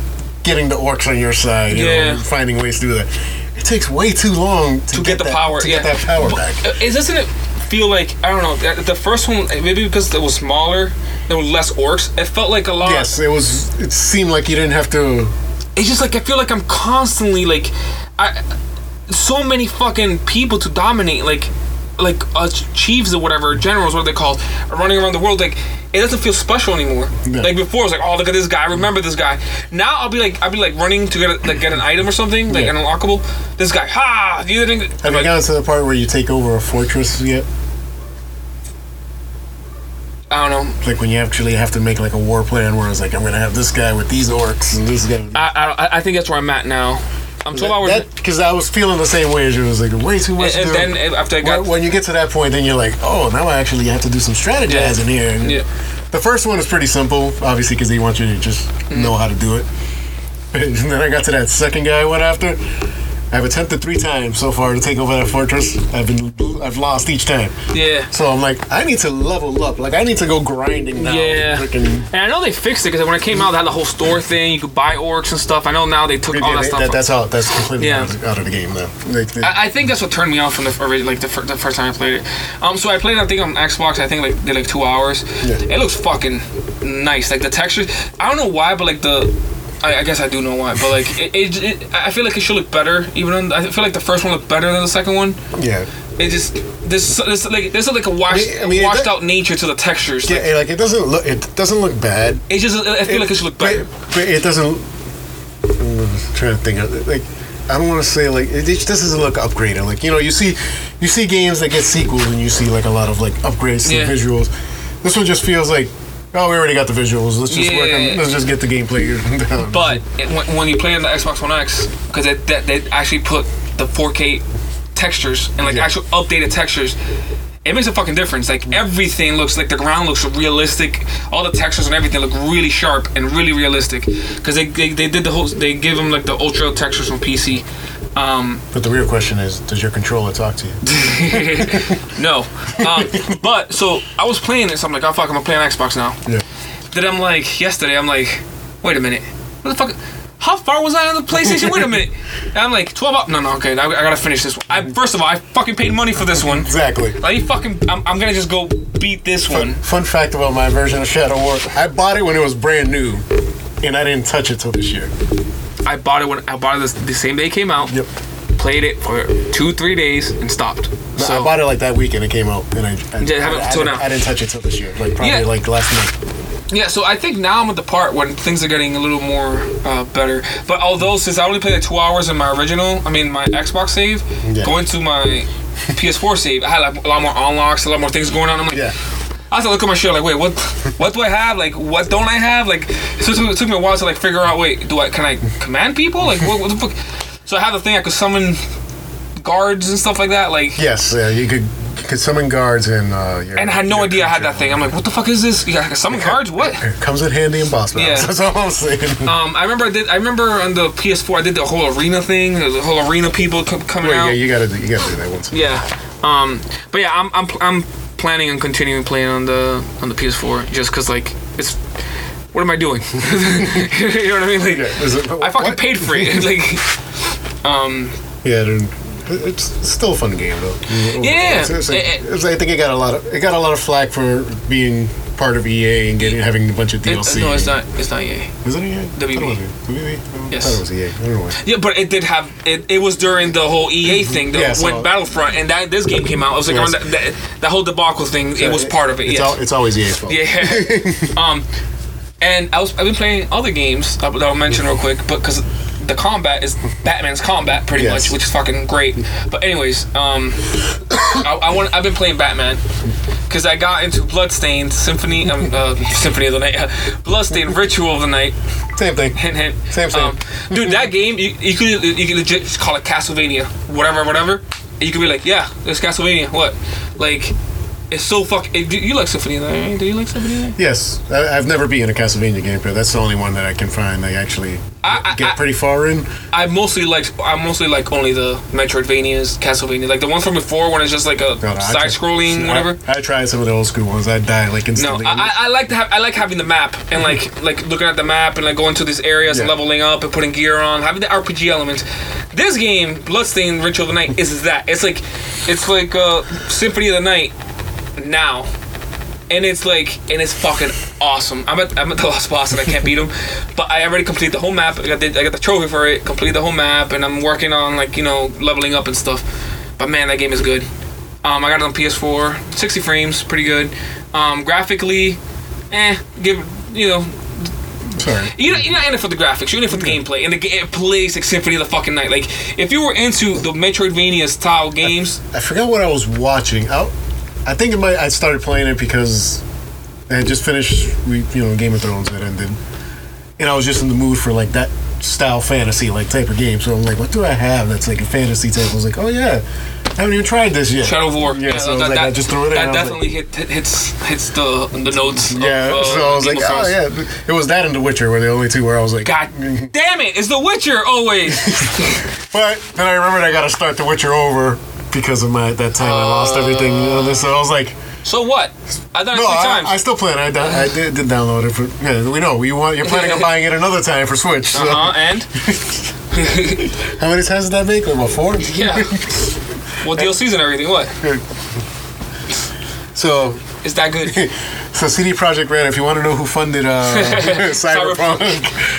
Speaker 2: getting the orcs on your side. You
Speaker 1: Yeah.
Speaker 2: know, finding ways to do that. It takes way too long to,
Speaker 1: to get, the
Speaker 2: that,
Speaker 1: power.
Speaker 2: To
Speaker 1: yeah.
Speaker 2: get that power back.
Speaker 1: uh, Is doesn't it feel like I don't know the- the first one maybe because it was smaller, there were less orcs. It felt like a lot.
Speaker 2: Yes, it was. It seemed like you didn't have to.
Speaker 1: It's just like I feel like I'm constantly like, I so many fucking people to dominate like. Like uh, chiefs or whatever, generals, what are they called, are running around the world. Like it doesn't feel special anymore.
Speaker 2: Yeah.
Speaker 1: Like before, it was like, oh look at this guy, I remember this guy. Now I'll be like, I'll be like running to get a, like get an item or something, like
Speaker 2: Yeah.
Speaker 1: an unlockable. This guy, ha! You didn't.
Speaker 2: Have
Speaker 1: I'm
Speaker 2: you
Speaker 1: like,
Speaker 2: gotten to the part where you take over a fortress yet?
Speaker 1: I don't know.
Speaker 2: Like when you actually have to make like a war plan where it's like, I'm gonna have this guy with these orcs and this guy.
Speaker 1: I, I, I think that's where I'm at now. I'm 12 hours.
Speaker 2: Because I was feeling the same way as you. It was like way too much.
Speaker 1: and,
Speaker 2: to
Speaker 1: and then after I got
Speaker 2: when, when you get to that point, then you're like, oh, now I actually have to do some strategizing here. And
Speaker 1: Yeah.
Speaker 2: The first one is pretty simple, obviously, because they want you to just
Speaker 1: Mm-hmm.
Speaker 2: know how to do it. And then I got to that second guy I went after. I've attempted three times so far to take over that fortress. I've been, I've lost each time.
Speaker 1: yeah.
Speaker 2: So I'm like, I need to level up. Like I need to go grinding now.
Speaker 1: Yeah,
Speaker 2: Freaking,
Speaker 1: and I know they fixed it because when it came out, they had the whole store thing. You could buy orcs and stuff. I know now they took all that
Speaker 2: they-
Speaker 1: stuff.
Speaker 2: that-
Speaker 1: out.
Speaker 2: that's all. That's completely
Speaker 1: Yeah.
Speaker 2: out, of, the game now. They-
Speaker 1: I, I think that's what turned me off from the ori- like the, fir- the first time I played it. Um, so I played I think on Xbox. I think like did like two hours.
Speaker 2: Yeah.
Speaker 1: It looks fucking nice. Like the textures. I don't know why, but like the. I, I guess I do know why, but like it, it, it, I feel like it should look better. Even on, I feel like the first one looked better than the second one.
Speaker 2: yeah.
Speaker 1: It just there's there's like there's like a washed
Speaker 2: I mean,
Speaker 1: washed out nature to the textures.
Speaker 2: Yeah, like it doesn't look. It doesn't look bad.
Speaker 1: It just I feel like it should look better.
Speaker 2: But, but it doesn't. I'm trying to think of it. Like, I don't want to say like it, it just doesn't look upgraded. Like you know, you see, you see games that get sequels, and you see like a lot of like upgrades to
Speaker 1: Yeah.
Speaker 2: the visuals. This one just feels like, oh, we already got the visuals. Let's just work
Speaker 1: Yeah.
Speaker 2: on. Let's just get the gameplay down.
Speaker 1: But when, when you play on the Xbox One X, because they, actually put the 4K textures and like
Speaker 2: Yeah.
Speaker 1: actual updated textures, it makes a fucking difference. Like everything looks like the ground looks realistic. All the textures and everything look really sharp and really realistic. Because they, they they did the whole they give them like the ultra textures from PC. Um,
Speaker 2: But the real question is, does your controller talk to you?
Speaker 1: no, um, but so I was playing this. I'm like, oh fuck, I'm gonna play on Xbox now.
Speaker 2: Yeah.
Speaker 1: Then I'm like, yesterday, I'm like, wait a minute, what the fuck? How far was I on the PlayStation? Wait a minute. And I'm like, 12 up. No, no, okay, I, I gotta finish this one. I, first of all, I fucking paid money for this one.
Speaker 2: Exactly.
Speaker 1: Like, fucking, I'm, I'm gonna just go beat this one.
Speaker 2: Fun fact about my version of Shadow War: I bought it when it was brand new, and I didn't touch it till this year.
Speaker 1: I bought it when I bought it this, the same day it came out.
Speaker 2: Yep.
Speaker 1: Played it for two, three days and stopped.
Speaker 2: No,
Speaker 1: So
Speaker 2: I bought it like that weekend it came out, and I, I,
Speaker 1: Yeah,
Speaker 2: I, I,
Speaker 1: till
Speaker 2: didn't,
Speaker 1: now.
Speaker 2: I didn't touch it till this year, like probably
Speaker 1: Yeah.
Speaker 2: like last month.
Speaker 1: Yeah, so I think now I'm at the part when things are getting a little more uh, better. But although since I only played like two hours in my original, I mean my Xbox save,
Speaker 2: Yeah.
Speaker 1: going to my PS4 save, I had like, a lot more unlocks, a lot more things going on. I'm like,
Speaker 2: Yeah.
Speaker 1: I have to look at my shit like, wait, what? What do I have? Like, what don't I have? Like, so it took me a while to like figure out. Wait, do I can I command people? Like, what, what the fuck? So I have the thing I could summon guards and stuff like that. Like,
Speaker 2: Yes, yeah, you could you could summon guards and uh, your,
Speaker 1: and I had no idea I had that thing. I'm like, what the fuck is this? You got some guards? What?
Speaker 2: It comes in handy in boss battles.
Speaker 1: Yeah.
Speaker 2: That's all I'm saying.
Speaker 1: Um, I remember I did. I remember on the PS4 I did the whole arena thing. The whole arena people co- coming
Speaker 2: Wait,
Speaker 1: out.
Speaker 2: yeah, you gotta do, you gotta do that once.
Speaker 1: Yeah. Um, but yeah, I'm I'm I'm planning on continuing playing on the on the PS4 just because like it's what am I doing? you know what I mean? Like
Speaker 2: Yeah, it-
Speaker 1: I fucking
Speaker 2: what?
Speaker 1: paid for it. like um,
Speaker 2: Yeah, dude. It's still a fun game though.
Speaker 1: Yeah.
Speaker 2: It's- it's like-
Speaker 1: It- it-
Speaker 2: it's- I think it got a lot of it got a lot of flack for being part of EA and getting having a bunch of
Speaker 1: it-
Speaker 2: DLC.
Speaker 1: no, it's not. It's not EA.
Speaker 2: Was it EA?
Speaker 1: WB.
Speaker 2: I thought it was WB? I
Speaker 1: Yes.
Speaker 2: thought it was EA. I don't know why.
Speaker 1: Yeah, but it did have it. It was during the whole EA thing, the,
Speaker 2: Yeah, so-
Speaker 1: when Battlefront and that this game came out. It was like
Speaker 2: Yes.
Speaker 1: that, that, that whole debacle thing. it was part of it.
Speaker 2: It's,
Speaker 1: yes.
Speaker 2: al- it's always EA's fault.
Speaker 1: Yeah. um, and I was I've been playing other games that I'll mention real quick, but because the combat is Batman's combat pretty
Speaker 2: Yes.
Speaker 1: much, which is fucking great. But anyways, um, I, I want I've been playing Batman because I got into Bloodstained Symphony, um, uh, Symphony of the Night, Bloodstained Ritual of the Night.
Speaker 2: Same thing.
Speaker 1: Hint, hint.
Speaker 2: Same, same.
Speaker 1: Um, dude, that game you, you could you could legit just call it Castlevania, whatever, whatever. You could be like, yeah, it's Castlevania. What? Like, it's so fuck. do You like Symphony of the Night? Right? Do you like Symphony of the Night?
Speaker 2: Yes, I, I've never beaten a Castlevania game, but that's the only one that I can find I actually
Speaker 1: I- I-
Speaker 2: get
Speaker 1: I-
Speaker 2: pretty far in.
Speaker 1: I mostly like I mostly like only the Metroidvanias, Castlevania, like the ones from before when it's just like a
Speaker 2: No, no,
Speaker 1: side-scrolling,
Speaker 2: I-
Speaker 1: whatever.
Speaker 2: I, tried some of the old school ones. I die like
Speaker 1: No,
Speaker 2: instantly.
Speaker 1: I, I, I like to have I like having the map and like like looking at the map and like going to these areas
Speaker 2: Yeah.
Speaker 1: leveling up and putting gear on, having the RPG elements. This game, Bloodstained Ritual of the Night, is that. It's like it's like uh, Symphony of the Night now. And it's like, and it's fucking awesome. I'm at, I'm at the last boss and I can't beat him, but I already completed the whole map. I got the, I got the trophy for it. Completed the whole map, and I'm working on like you know leveling up and stuff. But man, that game is good. Um, I got it on PS4, 60 frames, pretty good. Um, graphically, eh, give you know,
Speaker 2: Sorry.
Speaker 1: you're not, you're not in it for the graphics, you're in it for the gameplay, and the, ga- it plays like Symphony of the fucking Night. Like if you were into the Metroidvania style games,
Speaker 2: I forgot what I was watching. I, I think it might. I started playing it because I had just finished, we, you know, Game of Thrones that ended, and I was just in the mood for like that style fantasy like type of game. So I'm like, what do I have that's like a fantasy type? I was like, oh yeah, I haven't even tried this yet.
Speaker 1: Shadow of War,
Speaker 2: Yeah, so I was like, I just threw it in.
Speaker 1: That definitely hit, hits hits the the notes.
Speaker 2: Yeah,
Speaker 1: of, uh,
Speaker 2: so I was
Speaker 1: Game
Speaker 2: like, oh yeah, it was that and The Witcher were the only two where I was like,
Speaker 1: God damn it! It's The Witcher always.
Speaker 2: But then I remembered I got to start The Witcher over because of my that time I lost everything on this. So I was like,
Speaker 1: so what? I've done it
Speaker 2: no,
Speaker 1: three
Speaker 2: I,
Speaker 1: times.
Speaker 2: I still plan. I, do- I did, did download it for. Yeah, we know you want. You're planning on buying it another time for Switch. So.
Speaker 1: uh huh. And
Speaker 2: How many times did that make? Like, what four?
Speaker 1: yeah. Well, DLCs and everything. What
Speaker 2: So,
Speaker 1: is that good?
Speaker 2: so CD Projekt Red. If you want to know who funded uh, Cyberpunk,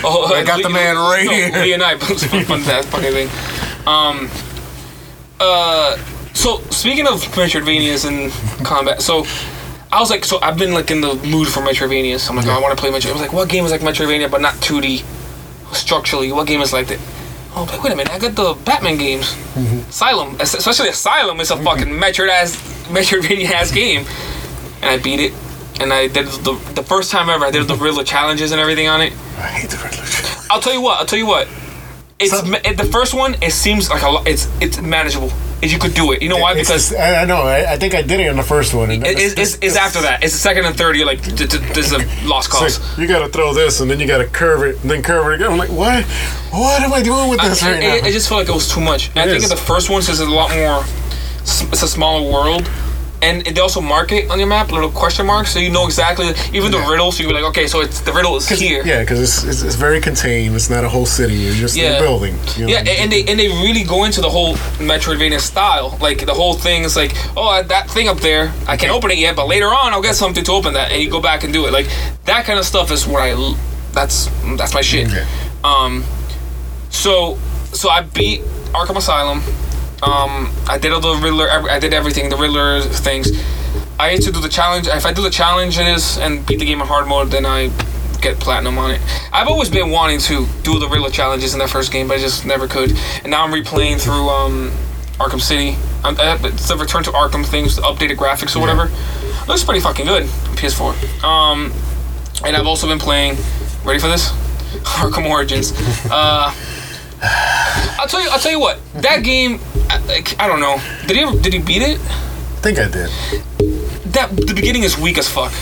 Speaker 1: Oh,
Speaker 2: I got the man right
Speaker 1: no,
Speaker 2: here.
Speaker 1: Lee and I both fun that fucking thing. Um. Uh. So speaking of Metroidvanias and combat, so I was like, so I've been like in the mood for Metroidvanias. I'm like, oh, I want to play Metroid. I was like, what game is like Metroidvania but not 2D structurally? What game is like that? Oh, but wait a minute! I got the Batman games.
Speaker 2: Mm-hmm.
Speaker 1: Asylum, especially Asylum, is a fucking Metroid ass Metroidvania ass game, and I beat it. And I did the the first time ever. I did the Riddler challenges and everything on it.
Speaker 2: I hate the Riddler.
Speaker 1: I'll tell you what. I'll tell you what. It's
Speaker 2: So-
Speaker 1: it, the first one. It seems like a lot. It's it's manageable. You could do it, you know why? Because
Speaker 2: just- I, I know. I, I think I did it on the first one. And
Speaker 1: it, it's, it's, it's after that. It's the second and third. You're like, "D- d- this is a lost cause.
Speaker 2: like, you got to throw this, and then you got to curve it, and then curve it again. I'm like, what? What am I doing with this
Speaker 1: I,
Speaker 2: right
Speaker 1: it,
Speaker 2: now?
Speaker 1: it just felt like it was too much. I think
Speaker 2: is.
Speaker 1: in the first one, since it's a lot more, it's a smaller world, and they also mark it on your map, little question marks, so you know exactly. Even the
Speaker 2: Yeah.
Speaker 1: riddle, so you're like, okay, so it's the riddle is here.
Speaker 2: Yeah, because it's, it's, it's very contained. It's not a whole city. You're just
Speaker 1: Yeah.
Speaker 2: a building. You know?
Speaker 1: Yeah, and they and they really go into the whole Metroidvania style. Like the whole thing is like, oh, that thing up there, I can't open it yet, but later on I'll get something to open that, and you go back and do it. Like that kind of stuff is what I. That's that's my shit.
Speaker 2: Okay.
Speaker 1: Um, so so I beat Arkham Asylum. Um, I did all the Riddler. I did everything, the Riddler things. I had to do the challenge. If I do the challenges and beat the game in hard mode, then I get platinum on it. I've always been wanting to do the Riddler challenges in that first game, but I just never could. And now I'm replaying through um, Arkham City. I'm, uh, it's the Return to Arkham things, the updated graphics or whatever. Looks pretty fucking good on PS4. Um, and I've also been playing. Ready for this? Arkham Origins. Uh, I'll tell you. I'll tell you what. That game. I, like, I don't know. Did he ever, did he beat it?
Speaker 2: I think I did.
Speaker 1: That the beginning is weak as fuck.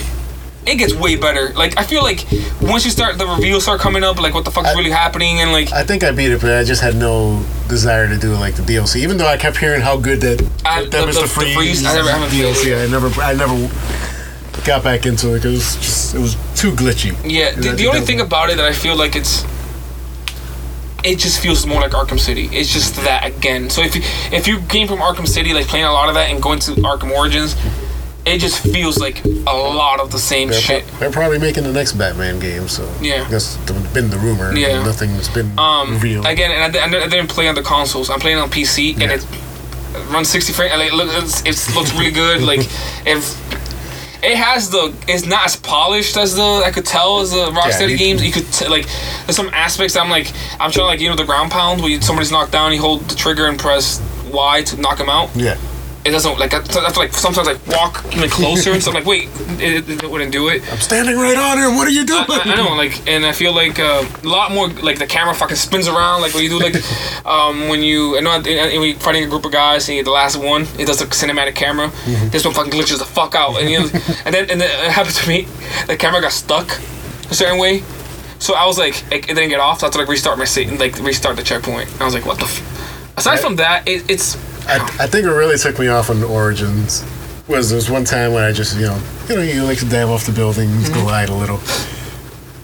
Speaker 1: It gets way better. Like I feel like once you start the reveals start coming up, like what the fuck's
Speaker 2: I-
Speaker 1: really happening, and like
Speaker 2: I think I beat it, but I just had no desire to do like the DLC. Even though I kept hearing how good that
Speaker 1: I-
Speaker 2: that
Speaker 1: the-
Speaker 2: Mr.
Speaker 1: the- the
Speaker 2: Freeze,
Speaker 1: Freeze, I never- haven't
Speaker 2: DLC. I never, I never got back into it because it was just it was too glitchy.
Speaker 1: yeah. The, the only thing about it that I feel like it's. It just feels more like Arkham City. It's just that again. So if you if you came from Arkham City, like playing a lot of that and going to Arkham Origins, it just feels like a lot of the same
Speaker 2: They're,
Speaker 1: shit.
Speaker 2: pro- they're probably making the next Batman game, so
Speaker 1: Yeah.
Speaker 2: that's been the rumor.
Speaker 1: Yeah.
Speaker 2: nothing's been
Speaker 1: Um,
Speaker 2: revealed.
Speaker 1: again, and I, I di- didn't play on the consoles. I'm playing on PC, and
Speaker 2: Yeah.
Speaker 1: it runs 60 frames. Like, look, it's, it looks really good. Like, if it has the, it's not as polished as the I could tell as the Rocksteady
Speaker 2: you-
Speaker 1: games. You could t- like, there's some aspects I'm like, I'm trying like you know the ground pound where you, somebody's knocked down, you hold the trigger and press Y to knock him out.
Speaker 2: yeah,
Speaker 1: It doesn't like I have to like sometimes like walk even closer and stuff. Like wait, it, it, it wouldn't do it.
Speaker 2: I'm standing right on him. What are you doing?
Speaker 1: I, I know, like, and I feel like uh, a lot more, like the camera fucking spins around, like when you do, like, um, when you, I know, and when you're fighting a group of guys, and you're the last one, it does a cinematic camera.
Speaker 2: Mm-hmm.
Speaker 1: This one fucking glitches the fuck out, and you, know, and then and then it happened to me, the camera got stuck a certain way, so I was like, it, it didn't get off, so I had to like restart my seat and like restart the checkpoint. I was like, what the. F-? Aside from that, it, it's
Speaker 2: I, I think what really took me off on Origins was there was one time when I just you know you know you like to dive off the buildings,
Speaker 1: Mm-hmm.
Speaker 2: glide a little.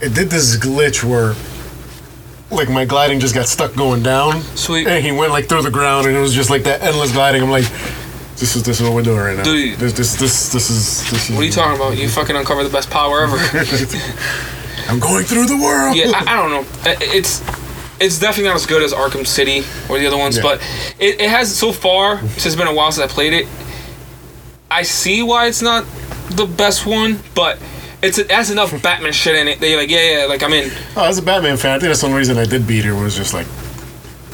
Speaker 2: It did this glitch where like my gliding just got stuck going down,
Speaker 1: sweet.
Speaker 2: and he went like through the ground, and it was just like that endless gliding. I'm like, this is this is what we're doing right now.
Speaker 1: Dude.
Speaker 2: This this this this is this is.
Speaker 1: What are you talking about? You fucking uncover the best power ever.
Speaker 2: I'm going through the world.
Speaker 1: yeah, I, I don't know. It's it's definitely not as good as Arkham City or the other ones,
Speaker 2: Yeah.
Speaker 1: but it, it has so far. Since it's been a while since I played it, I see why it's not the best one, but it's it has enough Batman shit in it that you're like, yeah, yeah, like I'm in.
Speaker 2: Oh, as a Batman fan, I think that's the only reason I did beat her was just like,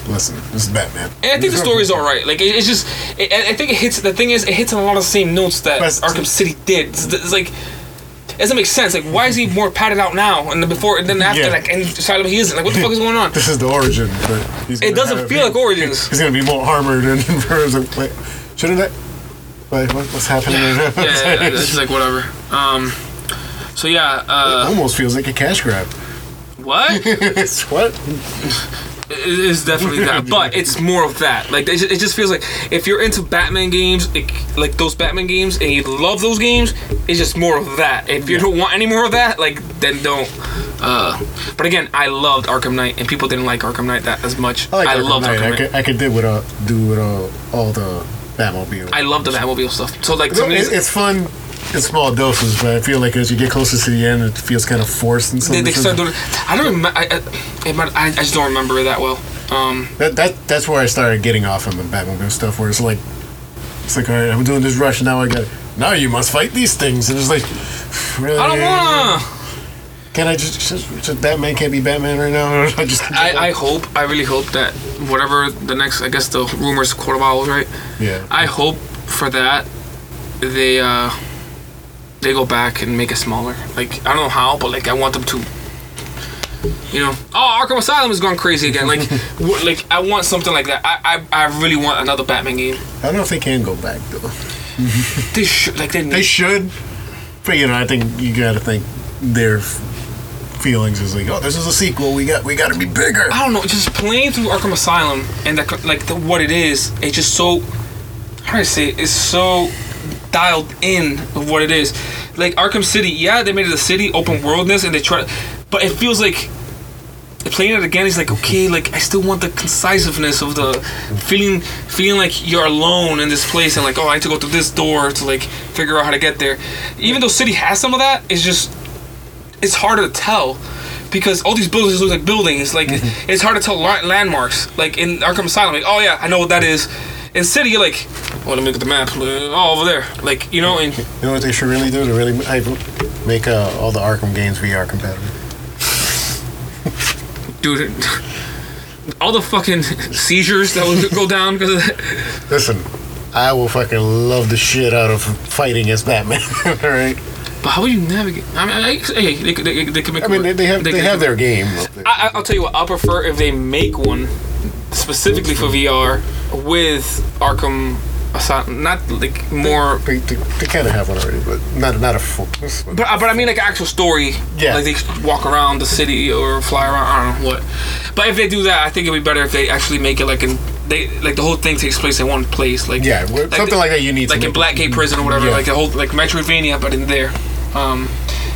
Speaker 2: listen, this is Batman.
Speaker 1: And I think the story's all right. Like it, it's just, it, I I think it hits. The thing is, it hits on a lot of the same notes that Arkham City did. It's, it's like. It doesn't make sense. Like, why is he more padded out now and before and then after?
Speaker 2: Yeah.
Speaker 1: Like, and Asylum he isn't. Like, what the fuck is going on?
Speaker 2: This is the origin, but he's
Speaker 1: It doesn't feel like Origins.
Speaker 2: He's gonna be more armored and like, wait, shouldn't I? Wait, what, what's happening?
Speaker 1: yeah, yeah, it's just like whatever. Um, so yeah, uh,
Speaker 2: almost feels like a cash grab.
Speaker 1: what?
Speaker 2: it's what?
Speaker 1: It is definitely that, but it's more of that. Like it just, it just feels like if you're into Batman games, like, like those Batman games, and you love those games, it's just more of that. If you don't want any more of that, like then don't. Uh, but again, I loved Arkham Knight, and people didn't like Arkham Knight that as much.
Speaker 2: I like
Speaker 1: I
Speaker 2: Arkham
Speaker 1: loved
Speaker 2: Knight.
Speaker 1: Arkham
Speaker 2: I could, I could do with uh, do with uh, all the Batmobile.
Speaker 1: I love the Batmobile stuff. So like,
Speaker 2: It-
Speaker 1: some of
Speaker 2: it's fun in small doses, but I feel like as you get closer to the end, it feels kind of forced and
Speaker 1: they,
Speaker 2: something.
Speaker 1: they start doing. I don't remember. I, I, I, I just don't remember it that well. Um,
Speaker 2: That, that that's where I started getting off on the Batmobile stuff, where it's like, it's like, all right, I'm doing this rush, now I got, now you must fight these things, and it's like, really?
Speaker 1: I don't wanna.
Speaker 2: Can I just, just, just Batman can't be Batman right now? I just,
Speaker 1: I, I hope, I really hope that whatever the next, I guess the rumors of Owls, right?
Speaker 2: yeah.
Speaker 1: I hope for that they uh they go back and make it smaller. Like I don't know how, but like I want them to. You know, oh Arkham Asylum is going crazy again. Like, w- like I want something like that. I, I, I really want another Batman game.
Speaker 2: I don't know if they can go back though.
Speaker 1: They should, like they, Need-
Speaker 2: They should, but you know, I think you got to think their feelings is like, oh, this is a sequel. We got, we got to be bigger.
Speaker 1: I don't know, just playing through Arkham Asylum and that, like the, what it is, it's just so. How do I say it? It's so dialed in of what it is. Like Arkham City, yeah, they made it a city, open worldness, and they try, but it feels like playing it again is like okay, like I still want the concisiveness of the feeling, feeling like you're alone in this place and like oh I need to go through this door to like figure out how to get there. Even though City has some of that, it's just it's harder to tell because all these buildings look like buildings. Like mm-hmm. it's hard to tell landmarks. Like in Arkham Asylum, like oh yeah, I know what that is. In City, you're like, oh let me look at the map. Oh over there, like you know. And
Speaker 2: You know what they should really do to really make uh, all the Arkham games VR compatible.
Speaker 1: dude, all the fucking seizures that would go down because of that.
Speaker 2: Listen, I will fucking love the shit out of fighting as Batman. all right.
Speaker 1: But how would you navigate? I mean, I, hey, they, could- they, they can make.
Speaker 2: I mean, they, they have they,
Speaker 1: can-
Speaker 2: have their game.
Speaker 1: I, I- I'll tell you what. I'll prefer if they make one specifically for VR with Arkham Asylum. Not like more,
Speaker 2: They, they, they kind of have one already, but not not a full.
Speaker 1: but but I mean like actual story.
Speaker 2: Yeah.
Speaker 1: Like they walk around the city or fly around. I don't know what. But if they do that, I think it'd be better if they actually make it like in they like the whole thing takes place in one place. Like
Speaker 2: Yeah, wh- something like that you need to
Speaker 1: like in Blackgate Prison or whatever.
Speaker 2: Yeah.
Speaker 1: Like the whole like Metroidvania, but in there. Um,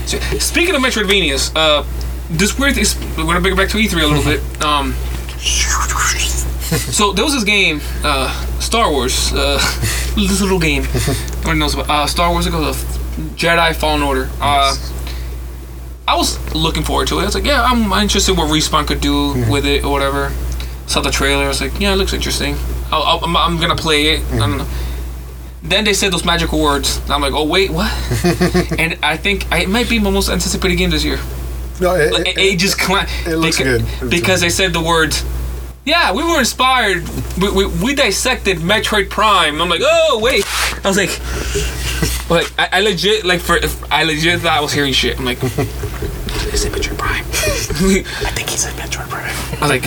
Speaker 1: so speaking of Metroidvanias, uh, this weird thing. We're gonna bring it back to E3 a little bit. Um, so there was this game, uh, Star Wars. Uh, this little game. Nobody knows about uh, Star Wars. It goes Jedi Fallen Order. Uh, I was looking forward to it. I was like, yeah, I'm interested what Respawn could do with it or whatever. Saw the trailer. I was like, yeah, it looks interesting. I'm, I'm gonna play it. I don't know. Then they said those magical words. I'm like, oh wait, what? and I think I, it might be my most anticipated game this year.
Speaker 2: No, it,
Speaker 1: Like,
Speaker 2: it,
Speaker 1: it, it just
Speaker 2: it looks
Speaker 1: beca-
Speaker 2: good. It looks
Speaker 1: because they said the words. Yeah, we were inspired. We, we, we dissected Metroid Prime. I'm like, oh wait. I was like, like I, I legit like for I legit thought I was hearing shit. I'm like, they said Metroid Prime.
Speaker 2: I think he said Metroid Prime.
Speaker 1: I was like,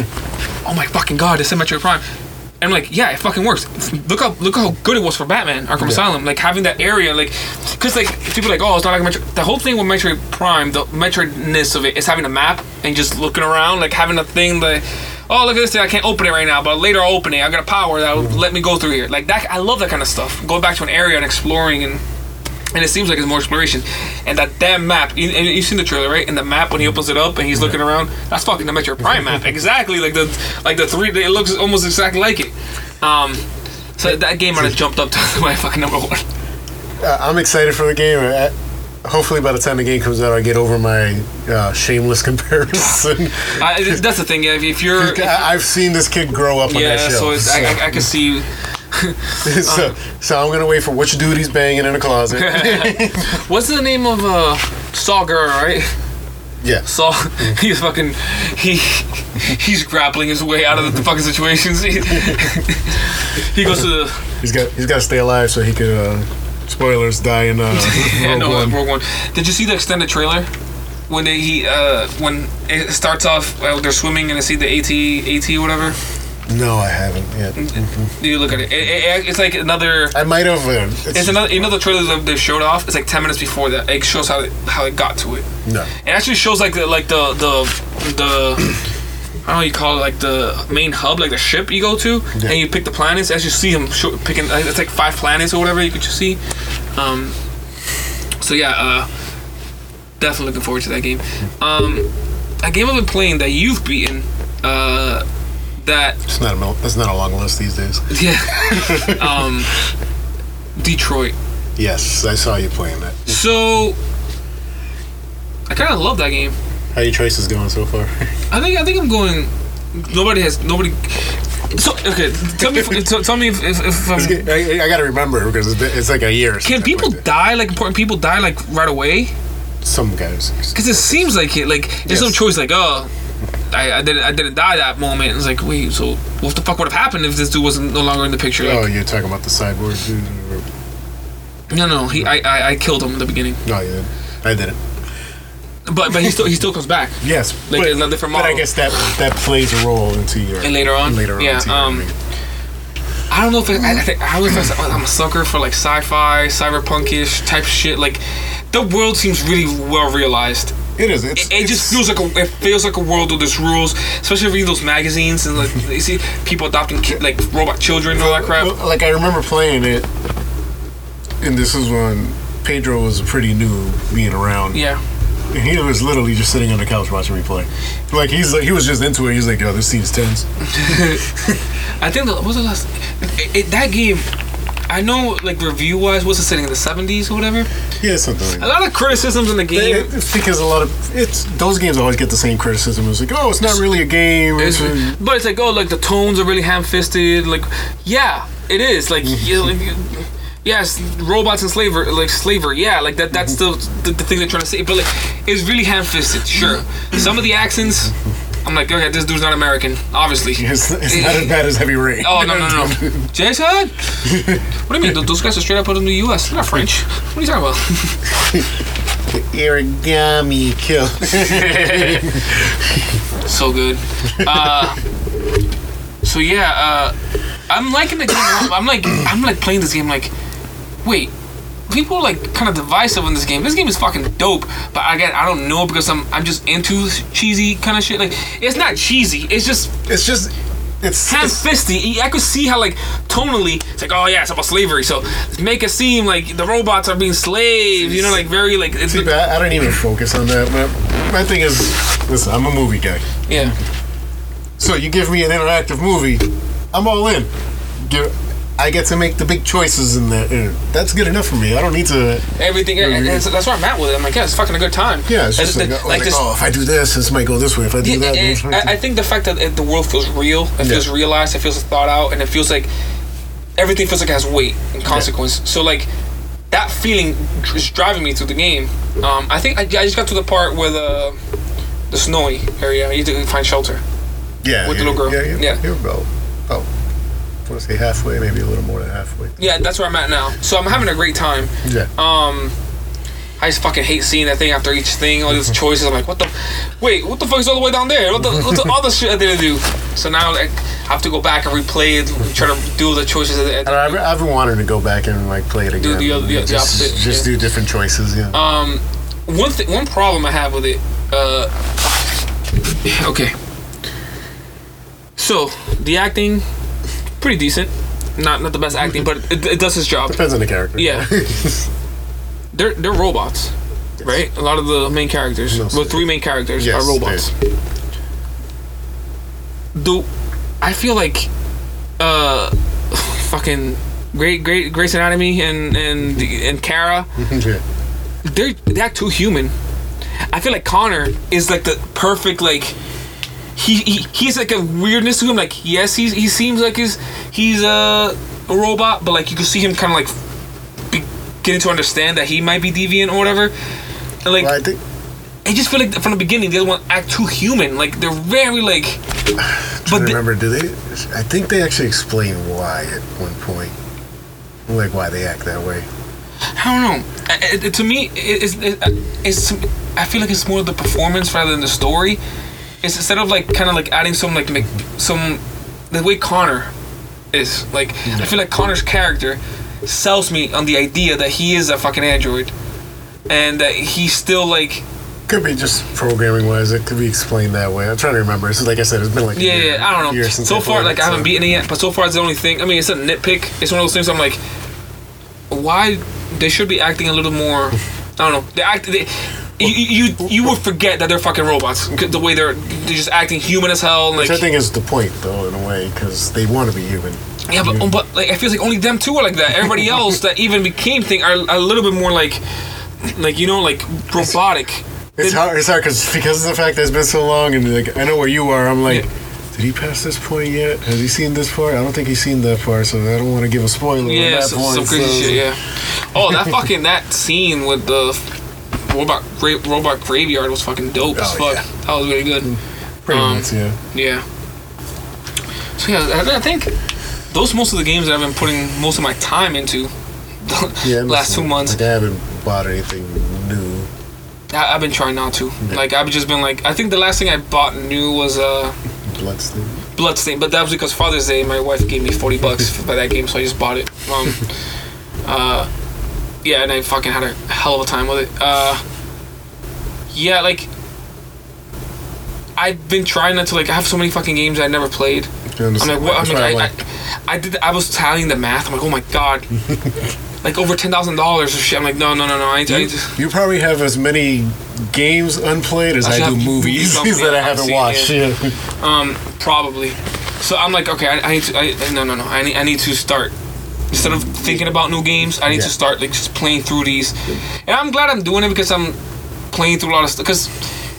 Speaker 1: oh my fucking god, it's said Metroid Prime. And I'm like, yeah, it fucking works. Look how look how good it was for Batman Arkham Asylum. Like having that area, like, cause like people are like, oh, it's not like Metroid. The whole thing with Metroid Prime, the Metroidness of it is having a map and just looking around, like having a thing that, oh, look at this thing, I can't open it right now, but later I'll open it. I got a power that will let me go through here. Like that, I love that kind of stuff. Going back to an area and exploring and. And it seems like it's more exploration, and that damn map. You, and you've seen the trailer, right? And the map when he opens it up and he's looking around, that's fucking the Metroid Prime map, exactly like the like the three. It looks almost exactly like it. Um, so that game might have jumped up to my fucking number one.
Speaker 2: Uh, I'm excited for the game. Uh, hopefully, by the time the game comes out, I get over my uh, shameless comparison.
Speaker 1: I, that's the thing. Yeah, if, if you're,
Speaker 2: I- I've seen this kid grow up on
Speaker 1: yeah,
Speaker 2: that show.
Speaker 1: so it's, I, I, I can see.
Speaker 2: so, so I'm gonna wait for which dude he's banging in the closet.
Speaker 1: What's the name of uh Saw Gerrera, right?
Speaker 2: yeah.
Speaker 1: Saw. He's fucking. He he's grappling his way out of the fucking situations. He, he goes to the
Speaker 2: He's got he's got to stay alive so he could. Uh, spoilers die in uh,
Speaker 1: Yeah,
Speaker 2: Rogue
Speaker 1: no,
Speaker 2: One.
Speaker 1: Rogue One. Did you see the extended trailer? When they he uh when it starts off uh, they're swimming and they see the AT AT whatever.
Speaker 2: No, I haven't yet.
Speaker 1: You look at it. It- it- it's like another.
Speaker 2: I might have. Uh, it's,
Speaker 1: It's another. You know the trailer that they showed off. It's like ten minutes before that. It shows how it, how it got to it.
Speaker 2: no.
Speaker 1: It actually shows like the like the the the. I don't know what you call it, like the main hub, like the ship you go to,
Speaker 2: Yeah.
Speaker 1: and you pick the planets. As you see them show, picking, uh, it's like five planets or whatever you could just see. Um, so yeah, uh, definitely looking forward to that game. Um, a game I've been playing that you've beaten, uh, that
Speaker 2: It's not a that's not a long list these days.
Speaker 1: yeah, um, Detroit.
Speaker 2: Yes, I saw you playing that.
Speaker 1: So I kind of love that game.
Speaker 2: How your choices going so far?
Speaker 1: I think I think I'm going. Nobody has nobody. So okay, tell me if, t- tell me if, if, if um,
Speaker 2: I, I got to remember because it's, it's like a year.
Speaker 1: can people die like important people die like right away?
Speaker 2: Some guys.
Speaker 1: Because it seems like it like there's no choice like oh. I, I didn't I didn't die that moment. It's like wait, so what the fuck would have happened if this dude wasn't no longer in the picture?
Speaker 2: Oh, you're talking about the cyborg dude?
Speaker 1: no, no, he I, I I killed him in the beginning,
Speaker 2: No, you didn't. I didn't.
Speaker 1: but but he still he still comes back.
Speaker 2: Yes,
Speaker 1: Like
Speaker 2: but,
Speaker 1: a different
Speaker 2: but I guess that that plays a role into your
Speaker 1: And later on?
Speaker 2: Later on,
Speaker 1: Yeah, um. I don't know if it, I, I think I if I'm a sucker for like sci-fi, cyberpunkish type shit. Like the world seems really well realized.
Speaker 2: It is. It's,
Speaker 1: It, it just feels like a it feels like a world with there's rules, especially reading those magazines and like you see people adopting like robot children and all that crap.
Speaker 2: Like I remember playing it, and this is when Pedro was a pretty new being around.
Speaker 1: Yeah,
Speaker 2: And he was literally just sitting on the couch watching me play. Like he's like he was just into it. He's like, "Yo, this scene's tense."
Speaker 1: I think the, what was the last it, it, that game. I know like review wise, what's it sitting in the 70s or whatever?
Speaker 2: Yeah, something like
Speaker 1: A lot of criticisms in the game.
Speaker 2: It- It's because a lot of it's those games always get the same criticism. It's like, oh, it's not really a game.
Speaker 1: It's,
Speaker 2: It's
Speaker 1: but it's like, oh, like the tones are really ham-fisted. Like, yeah, it is. Like, mm-hmm. you like, yes, robots and slavery, like slavery. Yeah, like that. That's mm-hmm. the, the the thing they're trying to say. But like, it's really ham-fisted. Sure, mm-hmm. some of the accents, I'm like, okay, this dude's not American, obviously.
Speaker 2: it's, it's not as bad as Heavy Rain.
Speaker 1: Oh no no no, Jason! What do you mean? Those guys are straight up out of the U.S. They're not French. What are you talking about?
Speaker 2: Origami kill.
Speaker 1: so good. Uh, So yeah, uh, I'm liking the game. I'm like, I'm like playing this game. Like, wait, people are like kind of divisive in this game. This game is fucking dope, but I get I don't know because I'm I'm just into cheesy kind of shit. Like, it's not cheesy. It's just
Speaker 2: It's just it's,
Speaker 1: ham fisty. I could see how like tonally, it's like, oh yeah, it's about slavery. So make it seem like the robots are being slaves. You know, like very like it's
Speaker 2: see, but I, I don't even focus on that. My, my thing is, listen, I'm a movie guy.
Speaker 1: yeah.
Speaker 2: So you give me an interactive movie, I'm all in. Give, I get to make the big choices in that. uh, That's good enough for me. I don't need to.
Speaker 1: Everything, and that's, that's where I'm at with it. I'm like, yeah, it's fucking a good time.
Speaker 2: Yeah, it's just
Speaker 1: And
Speaker 2: like, like,
Speaker 1: this-
Speaker 2: oh, if I do this, this might go this way. If I do
Speaker 1: Yeah,
Speaker 2: that,
Speaker 1: and
Speaker 2: might
Speaker 1: I, I think the fact that the world feels real, it feels
Speaker 2: Yeah.
Speaker 1: realized, it feels thought out, and it feels like everything feels like it has weight and consequence. So like that feeling is driving me through the game. Um, I think I, I just got to the part where the the snowy area. You have to find shelter.
Speaker 2: yeah,
Speaker 1: with the
Speaker 2: yeah,
Speaker 1: little girl.
Speaker 2: Yeah, yeah,
Speaker 1: Yeah.
Speaker 2: You're about, about, I want to say halfway, maybe a little more than halfway.
Speaker 1: Yeah, that's where I'm at now. So I'm having a great time.
Speaker 2: Yeah.
Speaker 1: Um, I just fucking hate seeing that thing after each thing, all these choices. I'm like, what the? Wait, what the fuck is all the way down there? What the? What's the other shit I didn't do? So now like, I have to go back and replay it, try to do the choices. At the, at the,
Speaker 2: I've, I've been wanting to go back and like play it again.
Speaker 1: Do the the- the
Speaker 2: just,
Speaker 1: opposite,
Speaker 2: Just
Speaker 1: yeah.
Speaker 2: do different choices. Yeah.
Speaker 1: Um, one th- one problem I have with it. Uh, okay. So the acting, pretty decent. Not not the best acting, but it, it does its job.
Speaker 2: Depends on the character.
Speaker 1: Yeah. They're they're robots, right? A lot of the main characters,
Speaker 2: No,
Speaker 1: well, three main characters
Speaker 2: Yes,
Speaker 1: are robots. Do I feel like, uh, fucking great great Grey's Anatomy and and and Kara
Speaker 2: yeah.
Speaker 1: they're they act too human. I feel like Connor is like the perfect like he, he he's like a weirdness to him. Like yes, he's he seems like he's he's a, a robot, but like you can see him kind of like be, getting to understand that he might be deviant or whatever. And like
Speaker 2: Well, I think
Speaker 1: I just feel like from the beginning the other one act too human. Like they're very like.
Speaker 2: I
Speaker 1: But the,
Speaker 2: remember. Do they? I think they actually explain why at one point, like why they act that way.
Speaker 1: I don't know. I- I- to me, it- it's, it- it's I feel like it's more the performance rather than the story. It's instead of like kind of like adding some like Mc- some the way Connor is like I feel like Connor's character sells me on the idea that he is a fucking android and that he's still like
Speaker 2: Could be just programming wise. It could be explained that way. I'm trying to remember. It's like I said, it's been like
Speaker 1: yeah,
Speaker 2: year,
Speaker 1: yeah I don't know. So
Speaker 2: I
Speaker 1: far, like
Speaker 2: it,
Speaker 1: I haven't
Speaker 2: so-
Speaker 1: beaten it yet, but so far it's the only thing. I mean, it's a nitpick. It's one of those things. I'm like, why they should be acting a little more. I don't know. They act. They, you, you you would forget that they're fucking robots. The way they're they're just acting human as hell. and, Like
Speaker 2: Which I think is the point, though, in a way, because they want to be human.
Speaker 1: yeah, but but like I feel like only them two are like that. Everybody else that even became thing are a little bit more like like you know like robotic.
Speaker 2: It's
Speaker 1: They-
Speaker 2: hard. It's hard because because of the fact that it's been so long, and like I know where you are. I'm like,
Speaker 1: Yeah.
Speaker 2: did he pass this point yet? Has he seen this part? I don't think he's seen that part, so I don't want to give a spoiler
Speaker 1: Yeah,
Speaker 2: that
Speaker 1: some,
Speaker 2: point.
Speaker 1: some crazy
Speaker 2: so-
Speaker 1: shit. Yeah. Oh, that fucking that scene with the robot gra- robot graveyard was fucking dope as
Speaker 2: Oh,
Speaker 1: fuck.
Speaker 2: yeah.
Speaker 1: That was really good.
Speaker 2: Pretty
Speaker 1: Um,
Speaker 2: much, yeah.
Speaker 1: Yeah. So yeah, I, I think those most of the games that I've been putting most of my time into the
Speaker 2: Yeah.
Speaker 1: last two months.
Speaker 2: Like I haven't bought anything new.
Speaker 1: I, I've been trying not to. Like I've just been like I think the last thing I bought new was uh
Speaker 2: Bloodstain.
Speaker 1: Bloodstain, but that was because Father's Day. My wife gave me forty bucks for that game, so I just bought it. Um, uh, yeah, and I fucking had a hell of a time with it. Uh, yeah, like I've been trying not to like. I have so many fucking games I never played. I'm like, what? I'm like, I, I, I did. I was tallying the math. I'm like, oh my god, like over ten thousand dollars or shit. I'm like, no, no, no, no. I, to- I to-
Speaker 2: You probably have as many games unplayed as
Speaker 1: I
Speaker 2: do movies
Speaker 1: movies
Speaker 2: that I haven't watched.
Speaker 1: Yeah. Um, probably. So I'm like, okay, I, I need to. I, no, no, no. I need. I need to start. Instead of thinking about new games, I need
Speaker 2: Yeah.
Speaker 1: to start like just playing through these. And I'm glad I'm doing it because I'm playing through a lot of stuff. Because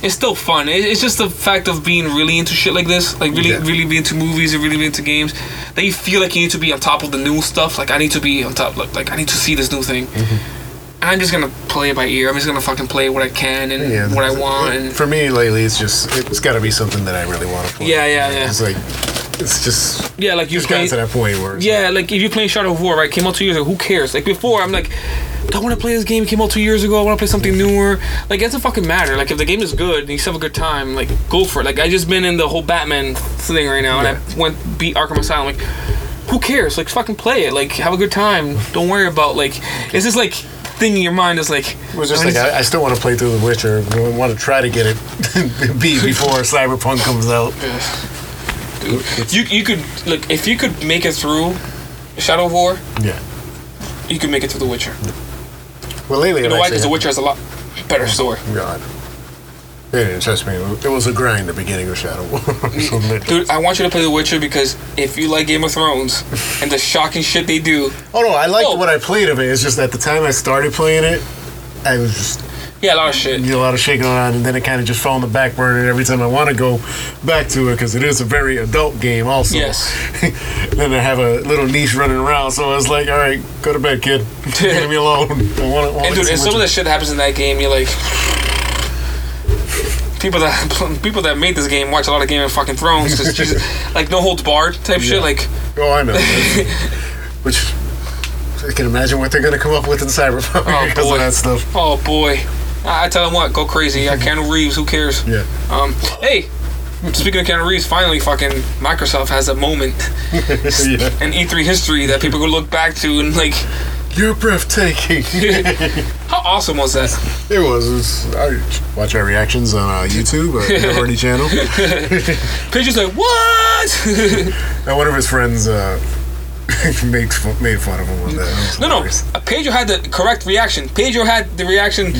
Speaker 1: it's still fun. It, it's just the fact of being really into shit like this, like really,
Speaker 2: Yeah.
Speaker 1: really be into movies and really be into games. That you feel like you need to be on top of the new stuff. Like I need to be on top. Like, like I need to see this new thing. Mm-hmm. And I'm just gonna play it by ear. I'm just gonna fucking play what I can and
Speaker 2: Yeah,
Speaker 1: what I want. And
Speaker 2: For me lately, it's just it's got to be something that I really want to play.
Speaker 1: Yeah, yeah, yeah.
Speaker 2: It's like it's just
Speaker 1: yeah, like you
Speaker 2: gotten to that point where
Speaker 1: Yeah, like if you're playing Shadow of War, right? Came out two years ago. Who cares? Like before, I'm like, I want to play this game? Came out two years ago. I want to play something newer. Like, it doesn't fucking matter. Like, if the game is good and you still have a good time, like, go for it. Like, I just been in the whole Batman thing right now, and I went beat Arkham Asylum. Like, who cares? Like, fucking play it. Like, have a good time. Don't worry about like. It's just like thing in your mind is like.
Speaker 2: It was just like I, I still want to play through The Witcher. I want to try to get it beat before Cyberpunk comes out.
Speaker 1: You you could like if you could make it through Shadow of War,
Speaker 2: Yeah.
Speaker 1: you could make it through The Witcher.
Speaker 2: Well, lately
Speaker 1: You know why? Because The Witcher has a lot better oh, story.
Speaker 2: God. It didn't trust me. It was a grind the beginning of Shadow War. So
Speaker 1: Dude, I want you to play The Witcher because if you like Game of Thrones and the shocking shit they do,
Speaker 2: oh no, I liked
Speaker 1: Oh.
Speaker 2: what I played of it. It's just at the time I started playing it, I was just
Speaker 1: yeah, a lot of shit.
Speaker 2: you know, a lot of shaking around, and then it kind of just fell on the back burner every time I want to go back to it because it is a very adult game, also.
Speaker 1: Yes.
Speaker 2: then I have a little niche running around, so I was like, all right, go to bed, kid. Leave me alone. I want to.
Speaker 1: And dude, and some of the shit that happens in that game, you're like. People that people that made this game watch a lot of Game of fucking Thrones because like no holds barred type shit. Like
Speaker 2: Oh, I know. Which I can imagine what they're gonna come up with in Cyberpunk
Speaker 1: Oh,
Speaker 2: because
Speaker 1: boy.
Speaker 2: of that stuff.
Speaker 1: oh boy, I, I tell them what, go crazy. I Keanu Reeves, who cares?
Speaker 2: Yeah.
Speaker 1: Um, hey, speaking of Keanu Reeves, finally, fucking Microsoft has a moment
Speaker 2: yeah.
Speaker 1: in E3 history that people could look back to and like,
Speaker 2: You're breathtaking.
Speaker 1: how awesome was that?
Speaker 2: it was. It was I watch our reactions on uh, YouTube or the Already channel.
Speaker 1: Paige like, what?
Speaker 2: And one of his friends uh, made made fun of him with that.
Speaker 1: No, no,
Speaker 2: hilarious.
Speaker 1: Pedro had the correct reaction. Pedro had the reaction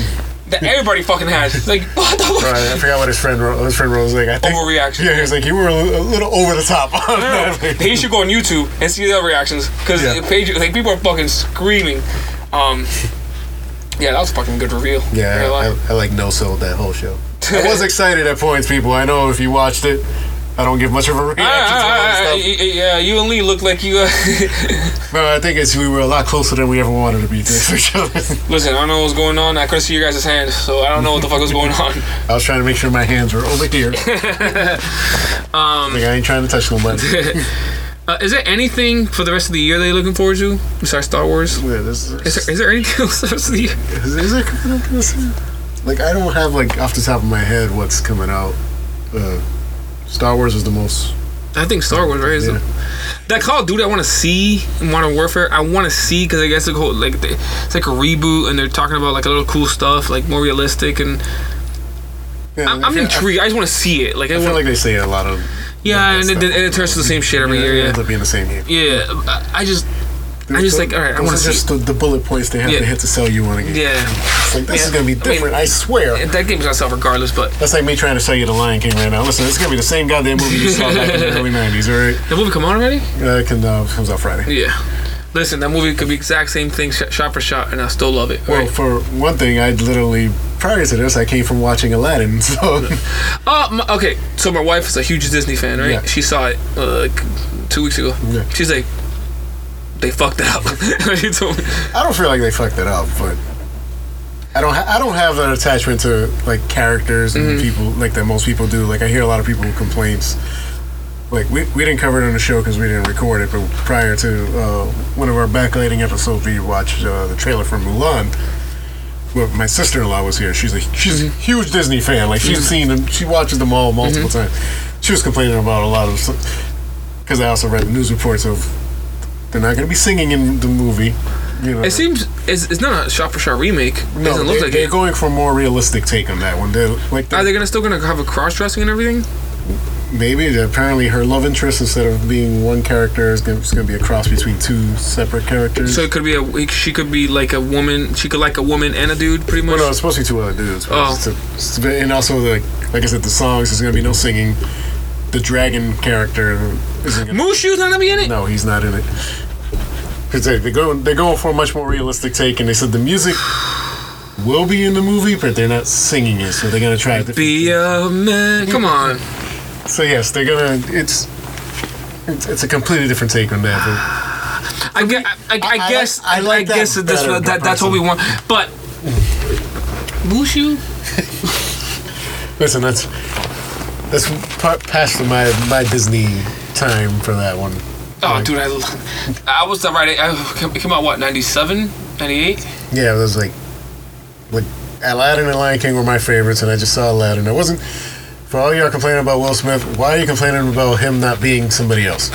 Speaker 1: that everybody fucking had. Like, what the fuck?
Speaker 2: Right, I forgot what his friend wrote. His friend wrote was like, I think,
Speaker 1: Overreaction.
Speaker 2: Yeah, he was like, you were a little over the top on
Speaker 1: No, no, He should go on YouTube and see the other reactions because
Speaker 2: Yeah.
Speaker 1: Pedro, like, people are fucking screaming. Um, yeah, that was a fucking good reveal.
Speaker 2: Yeah,
Speaker 1: Not.
Speaker 2: I, I like no sold that whole show. I was excited at points, people. I know if you watched it, I don't give much of a reaction to
Speaker 1: Ah, ah,
Speaker 2: all
Speaker 1: ah,
Speaker 2: that stuff.
Speaker 1: y- y- yeah, you and Lee look like you. Uh,
Speaker 2: No, I think it's we were a lot closer than we ever wanted to be each other.
Speaker 1: listen, I don't know what was going on. I couldn't see your guys' hands, so I don't know what the fuck was going on.
Speaker 2: I was trying to make sure my hands were over here. um, like I ain't trying to touch nobody.
Speaker 1: Uh, is there anything for the rest of the year that you're looking forward to besides Star Wars?
Speaker 2: Yeah, this,
Speaker 1: Is there, is there anything else for the rest of the year?
Speaker 2: is, is there coming up this year? Like I don't have like off the top of my head what's coming out. Uh, Star Wars is the most.
Speaker 1: I think Star Wars, right? Is
Speaker 2: Yeah.
Speaker 1: the- that Call of Duty I want to see in Modern Warfare. I want to see because I guess it's whole, like they, it's like a reboot and they're talking about like a little cool stuff, like more realistic and
Speaker 2: Yeah,
Speaker 1: I'm,
Speaker 2: I feel-
Speaker 1: intrigued. I just want to see it. Like I,
Speaker 2: I feel
Speaker 1: want,
Speaker 2: like they say a lot of.
Speaker 1: yeah, and it, and it turns to the same shit every year.
Speaker 2: it
Speaker 1: Yeah,
Speaker 2: ends up being the same game.
Speaker 1: yeah. I- I just I just like all right. I want to see.
Speaker 2: just the, the bullet points they have
Speaker 1: Yeah.
Speaker 2: to hit to sell you on a game.
Speaker 1: Yeah,
Speaker 2: It's like this
Speaker 1: Yeah.
Speaker 2: is gonna be
Speaker 1: I mean-
Speaker 2: different. I, swear.
Speaker 1: that game's gonna sell regardless. But
Speaker 2: That's like me trying to sell you the Lion King right now. Listen, it's gonna be the same goddamn movie you saw back in the early '90s. All right,
Speaker 1: the movie come on already?
Speaker 2: uh, it can, uh, comes out Friday.
Speaker 1: Yeah. Listen, that movie could be exact same thing, shot for shot, and I still love it.
Speaker 2: Well,
Speaker 1: Right?
Speaker 2: for one thing, I literally prior to this, I came from watching Aladdin. So
Speaker 1: Oh, my, okay. So my wife is a huge Disney fan, right?
Speaker 2: Yeah.
Speaker 1: She saw it uh, like two weeks ago.
Speaker 2: Yeah.
Speaker 1: She's like, they fucked it up. she told me.
Speaker 2: I don't feel like they fucked it up, but I don't. Ha- I don't have an attachment to like characters and
Speaker 1: Mm-hmm.
Speaker 2: people like that most people do. Like I hear a lot of people complaints. Like we, we didn't cover it on the show because we didn't record it, but prior to uh, one of our backlighting episodes, we watched uh, the trailer for Mulan. Well, my sister-in-law was here. She's a she's
Speaker 1: Mm-hmm.
Speaker 2: a huge Disney fan. Like she's seen them. She watches them all multiple
Speaker 1: Mm-hmm.
Speaker 2: times. She was complaining about a lot of stuff. because I also read news reports of they're not going to be singing in the movie. You know,
Speaker 1: It seems it's, it's not a shot for shot remake. It
Speaker 2: no,
Speaker 1: doesn't look
Speaker 2: they,
Speaker 1: like
Speaker 2: they're
Speaker 1: it.
Speaker 2: going for a more realistic take on that one. They're like
Speaker 1: Are
Speaker 2: the,
Speaker 1: they gonna still gonna have a cross dressing and everything?
Speaker 2: maybe apparently her love interest instead of being one character is going to be a cross between two separate characters.
Speaker 1: So it could be a she could be like a woman. She could like a woman and a dude, pretty much.
Speaker 2: well, no, it's supposed to be two other dudes.
Speaker 1: Oh.
Speaker 2: it's a- it's a- and also like like I said, the songs there's going to be no singing. The dragon character isn't going to
Speaker 1: Mushu's not gonna be in it.
Speaker 2: No, he's not in it. Because they, they're going, they're going for a much more realistic take, and they said the music will be in the movie, but they're not singing it, so they're gonna try it.
Speaker 1: Be a man. Come on.
Speaker 2: So yes, they're gonna. It's it's, it's a completely different take on that.
Speaker 1: I, gue- I, I, I
Speaker 2: I-
Speaker 1: guess
Speaker 2: I like that
Speaker 1: guess that that's
Speaker 2: better,
Speaker 1: what, that, that's what we want. But Mushu.
Speaker 2: But listen, that's that's pa- past my my Disney time for that one.
Speaker 1: Oh, dude, I, I was the right. I, came out what ninety seven, 98?
Speaker 2: Yeah, it was like, like Aladdin and Lion King were my favorites, and I just saw Aladdin. I wasn't. For all y'all complaining about Will Smith, why are you complaining about him not being somebody else?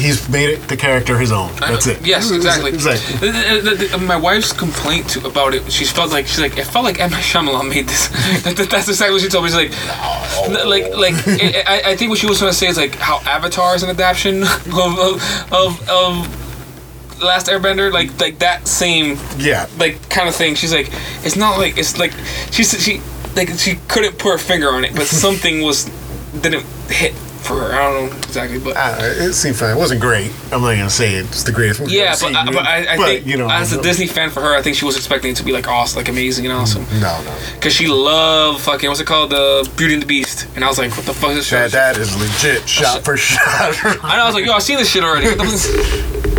Speaker 2: He's made it the character his own. Uh, that's it.
Speaker 1: Yes, exactly.
Speaker 2: Exactly.
Speaker 1: The- uh, the- uh, the- the- my wife's complaint to, about it, she felt like she's like it felt like M. Night Shyamalan made this. That- that- That's exactly what she told me. She's like, n- like, like I, I- I think what she was trying to say is like how Avatar is an adaptation of of, of, of Last Airbender, like like that same
Speaker 2: Yeah.
Speaker 1: like kind of thing. She's like, it's not like it's like she said she like she couldn't put her finger on it, but something was didn't hit for her. I don't know exactly, but.
Speaker 2: Uh, it seemed fine. It wasn't great. I'm not gonna say it's the greatest movie.
Speaker 1: Yeah, but, I, but I, I
Speaker 2: but,
Speaker 1: think
Speaker 2: you know,
Speaker 1: as a Disney fan for her, I think she was expecting it to be like awesome, like amazing and awesome.
Speaker 2: No, no.
Speaker 1: Cause she loved fucking what's it called, the Beauty and the Beast, and I was like, what the fuck is this?
Speaker 2: That that is legit, shot for shot.
Speaker 1: I know, I was like, yo, I've seen this shit already.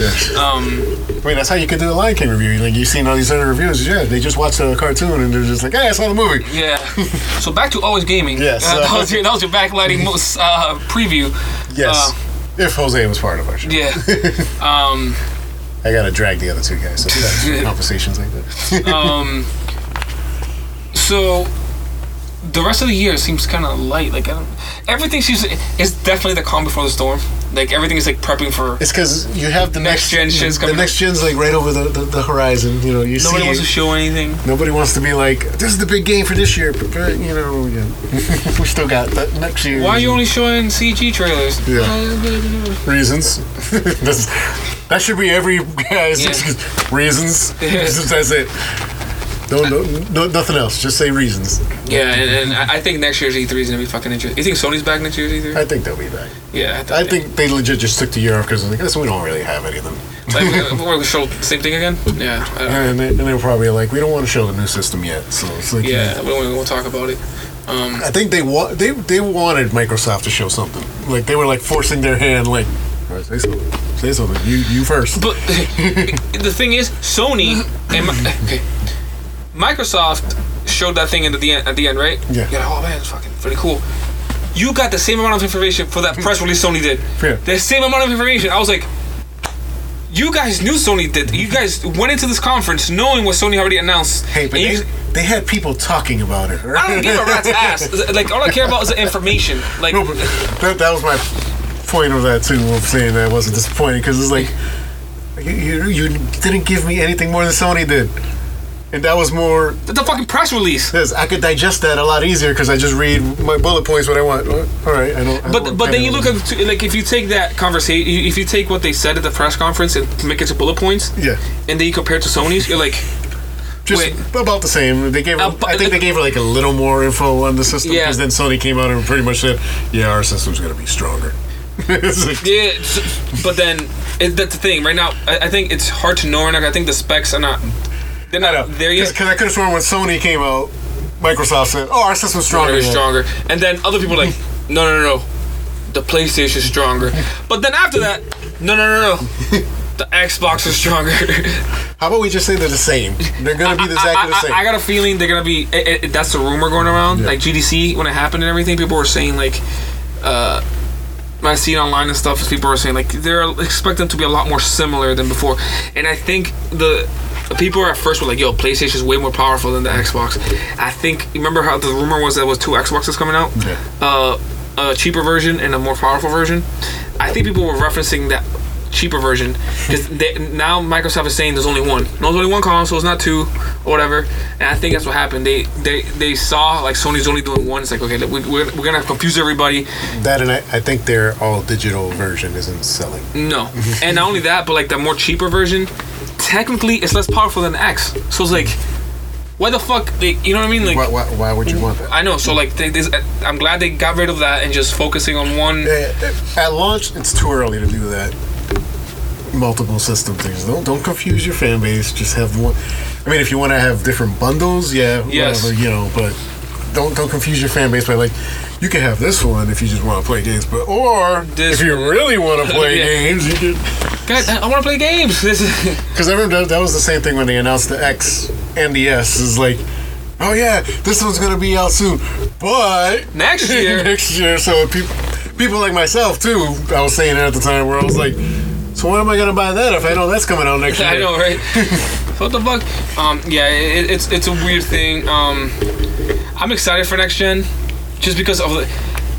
Speaker 1: What um,
Speaker 2: I mean, that's how you could do a Lion King review. Like you've seen all these other reviews. Yeah, they just watched a cartoon and they're just like, "Hey, I saw the movie."
Speaker 1: yeah. So back to always gaming.
Speaker 2: Yes,
Speaker 1: Uh, that was your that was your backlighting most uh, preview.
Speaker 2: Yes,
Speaker 1: Uh,
Speaker 2: if Jose was part of our show.
Speaker 1: yeah. Um.
Speaker 2: I gotta drag the other two guys. So that's conversations like that.
Speaker 1: Um. So. The rest of the year seems kind of light. Like I don't, everything seems is definitely the calm before the storm. Like everything is like prepping for
Speaker 2: It's because you have the
Speaker 1: Next
Speaker 2: next,
Speaker 1: gen shit's
Speaker 2: The next gen's like right over the, the, the horizon. You know, you
Speaker 1: Nobody
Speaker 2: see.
Speaker 1: wants to show anything.
Speaker 2: Nobody wants to be like, "This is the big game for this year," but, but you know, yeah. we still got that next year.
Speaker 1: Why are you only showing CG trailers?
Speaker 2: Yeah. reasons? That should be every guy's
Speaker 1: Yeah.
Speaker 2: reasons. That's it. No, no, no, nothing else. Just say reasons.
Speaker 1: Yeah, and, and I I think next year's E3 is gonna be fucking interesting. You think Sony's back next year's E3?
Speaker 2: I think they'll be back.
Speaker 1: yeah,
Speaker 2: I think they legit just took to Europe because like, we don't really have any of them.
Speaker 1: Like, we're gonna show the same thing again. Yeah, I.
Speaker 2: And they, and they were probably like, we don't want to show the new system yet. So it's like,
Speaker 1: yeah. We don't want to talk about it. Um,
Speaker 2: I think they wa- they they wanted Microsoft to show something. Like they were like forcing their hand. Like, right, say something. Say something. You you first.
Speaker 1: but the thing is, Sony and okay, Microsoft showed that thing at the end. At the end, right?
Speaker 2: Yeah.
Speaker 1: You're like, oh man, it's fucking pretty cool. You got the same amount of information for that press release Sony did.
Speaker 2: Yeah.
Speaker 1: The same amount of information. I was like, you guys knew Sony did. You guys went into this conference knowing what Sony already announced.
Speaker 2: Hey, but they,
Speaker 1: you-
Speaker 2: they had people talking about it.
Speaker 1: I don't give a rat's ass. Like all I care about is the information. Like
Speaker 2: No, that, that was my point of that too, of saying that I wasn't disappointed because it's like you you didn't give me anything more than Sony did, and that was more.
Speaker 1: the fucking press release.
Speaker 2: This I could digest that a lot easier because I just read my bullet points what I want. All right, I don't. I
Speaker 1: But
Speaker 2: don't-
Speaker 1: but
Speaker 2: I
Speaker 1: then you look at like if you take that conversation, if you take what they said at the press conference and make it to bullet points,
Speaker 2: yeah,
Speaker 1: and then you compare it to Sony's, you're like,
Speaker 2: just
Speaker 1: Wait.
Speaker 2: about the same. They gave. her- I think they gave her like a little more info on the system
Speaker 1: Yeah.
Speaker 2: because then Sony came out and pretty much said, "Yeah, our system's gonna be stronger." Like-
Speaker 1: yeah. But then it, that's the thing. Right now, I, I think it's hard to know right now. I think the specs are not. They're not
Speaker 2: know.
Speaker 1: there yet.
Speaker 2: Because I could have sworn when Sony came out, Microsoft said, "Oh, our system's stronger."
Speaker 1: Very stronger. And then other people are like, no, no, no, no. The PlayStation's stronger. But then after that, no, no, no, no. The Xbox is stronger.
Speaker 2: How about we just say they're the same? They're gonna be exactly
Speaker 1: I,
Speaker 2: the
Speaker 1: I-
Speaker 2: same.
Speaker 1: I got a feeling they're gonna be. It, it, that's the rumor going around.
Speaker 2: Yeah.
Speaker 1: Like GDC when it happened and everything, people were saying like, uh, I see it online and stuff. People are saying like they're expect them to be a lot more similar than before. And I think the people at first were like, "Yo, PlayStation is way more powerful than the Xbox." I think remember how the rumor was that was two Xboxes coming out,
Speaker 2: Yeah.
Speaker 1: uh, a cheaper version and a more powerful version. I think people were referencing that cheaper version because now Microsoft is saying there's only one. No, there's only one console. It's not two or whatever. And I think that's what happened. They they they saw like Sony's only doing one. It's like okay, we, we're, we're gonna confuse everybody.
Speaker 2: that and I, I think their all digital version isn't selling.
Speaker 1: No, and not only that, but like the more cheaper version, technically it's less powerful than X. So it's like, why the fuck? Like, you know what I mean? Like.
Speaker 2: Why, why, why would you want that?
Speaker 1: I know, so like, they, this, I'm glad they got rid of that and just focusing on one.
Speaker 2: Eh, At launch, it's too early to do that. Multiple system things. Don't don't confuse your fan base. Just have one. I mean, if you want to have different bundles, yeah,
Speaker 1: Yes.
Speaker 2: whatever, you know. But don't don't confuse your fan base by like, you can have this one if you just want to play games, but or
Speaker 1: This
Speaker 2: if you really want to play
Speaker 1: Yeah.
Speaker 2: games, you can.
Speaker 1: God, I want to play games. This is
Speaker 2: Because I remember that, that was the same thing when they announced the X and the S. Is like, oh yeah, this one's gonna be out soon, but
Speaker 1: Next year.
Speaker 2: next year. So people, people like myself too. I was saying it at the time where I was like, So why am I gonna buy that if I know that's coming out next year?
Speaker 1: I know, right? what the fuck? Um, yeah, it, it's it's a weird thing. Um, I'm excited for next gen, just because of the,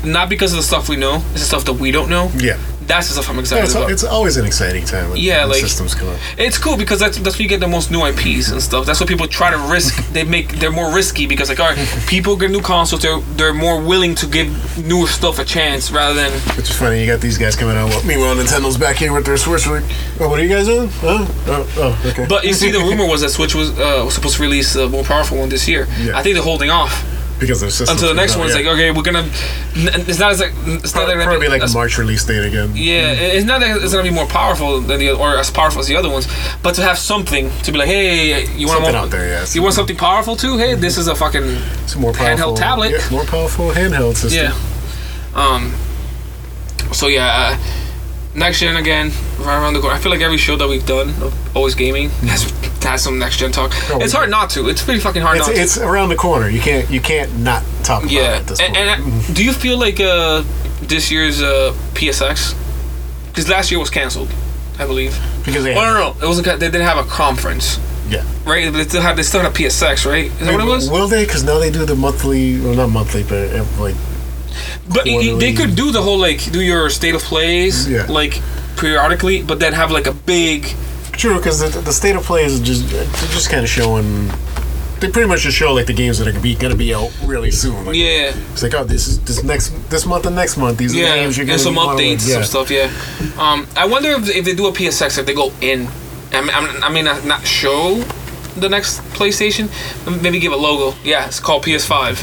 Speaker 1: not because of the stuff we know. It's the stuff that we don't know.
Speaker 2: Yeah.
Speaker 1: That's the stuff I'm
Speaker 2: Yeah,
Speaker 1: excited
Speaker 2: it's,
Speaker 1: about.
Speaker 2: it's always an exciting time when,
Speaker 1: Yeah,
Speaker 2: when
Speaker 1: like-
Speaker 2: systems come out.
Speaker 1: It's cool because that's that's where you get the most new IPs and stuff. That's what people try to risk. They make they're more risky because like all right, people get new consoles. They're they're more willing to give newer stuff a chance rather than
Speaker 2: Which is funny, you got these guys coming out. Well, meanwhile, Nintendo's back here with their Switch. Like, oh, what are you guys doing? Huh? Oh, oh, okay.
Speaker 1: But you see, the rumor was that Switch was uh, was supposed to release a more powerful one this year.
Speaker 2: Yeah.
Speaker 1: I think they're holding off
Speaker 2: because the system
Speaker 1: until the next one. It's like okay, we're gonna. It's not as like it's not
Speaker 2: probably,
Speaker 1: gonna be
Speaker 2: like a March release date again.
Speaker 1: Yeah, it's not that it's gonna be more powerful than the or as powerful as the other ones, but to have something to be like, hey, you want
Speaker 2: Something
Speaker 1: more,
Speaker 2: out there, yeah.
Speaker 1: You want something powerful too? Hey, this is a fucking
Speaker 2: It's a more powerful
Speaker 1: Handheld tablet.
Speaker 2: Yeah, more powerful handheld system.
Speaker 1: yeah. Um. So yeah, uh, next gen again, right around the corner. I feel like every show that we've done, of always gaming, has has some next gen talk.
Speaker 2: Oh,
Speaker 1: it's hard not to. It's pretty fucking hard
Speaker 2: It's,
Speaker 1: not to.
Speaker 2: it's around the corner. You can't you can't not talk about it
Speaker 1: Yeah, and, and do you feel like uh, this year's uh, PSX? Because last year was canceled, I believe.
Speaker 2: because they
Speaker 1: Oh no, no, no, it wasn't. They didn't have a conference,
Speaker 2: yeah.
Speaker 1: right? But they still have. They still have PSX, right? Is that what it was?
Speaker 2: Will they? Because now they do the monthly, well, not monthly, but uh, like
Speaker 1: But y- y- they could do the whole like do your state of plays
Speaker 2: Yeah.
Speaker 1: like periodically, but then have like a big.
Speaker 2: true. Because the, the state of play is just just kind of showing. They pretty much just show like the games that are gonna be gonna be out really soon. Like,
Speaker 1: Yeah,
Speaker 2: It's like oh, this is this next this month and next month. These are the
Speaker 1: yeah,
Speaker 2: games you're gonna
Speaker 1: and some
Speaker 2: wanna
Speaker 1: updates,
Speaker 2: Yeah.
Speaker 1: some stuff. Yeah. Um, I wonder if, if they do a PSX, if they go in. I mean, I'm- I mean, not, not show the next PlayStation. Maybe give a logo. Yeah, it's called PS5.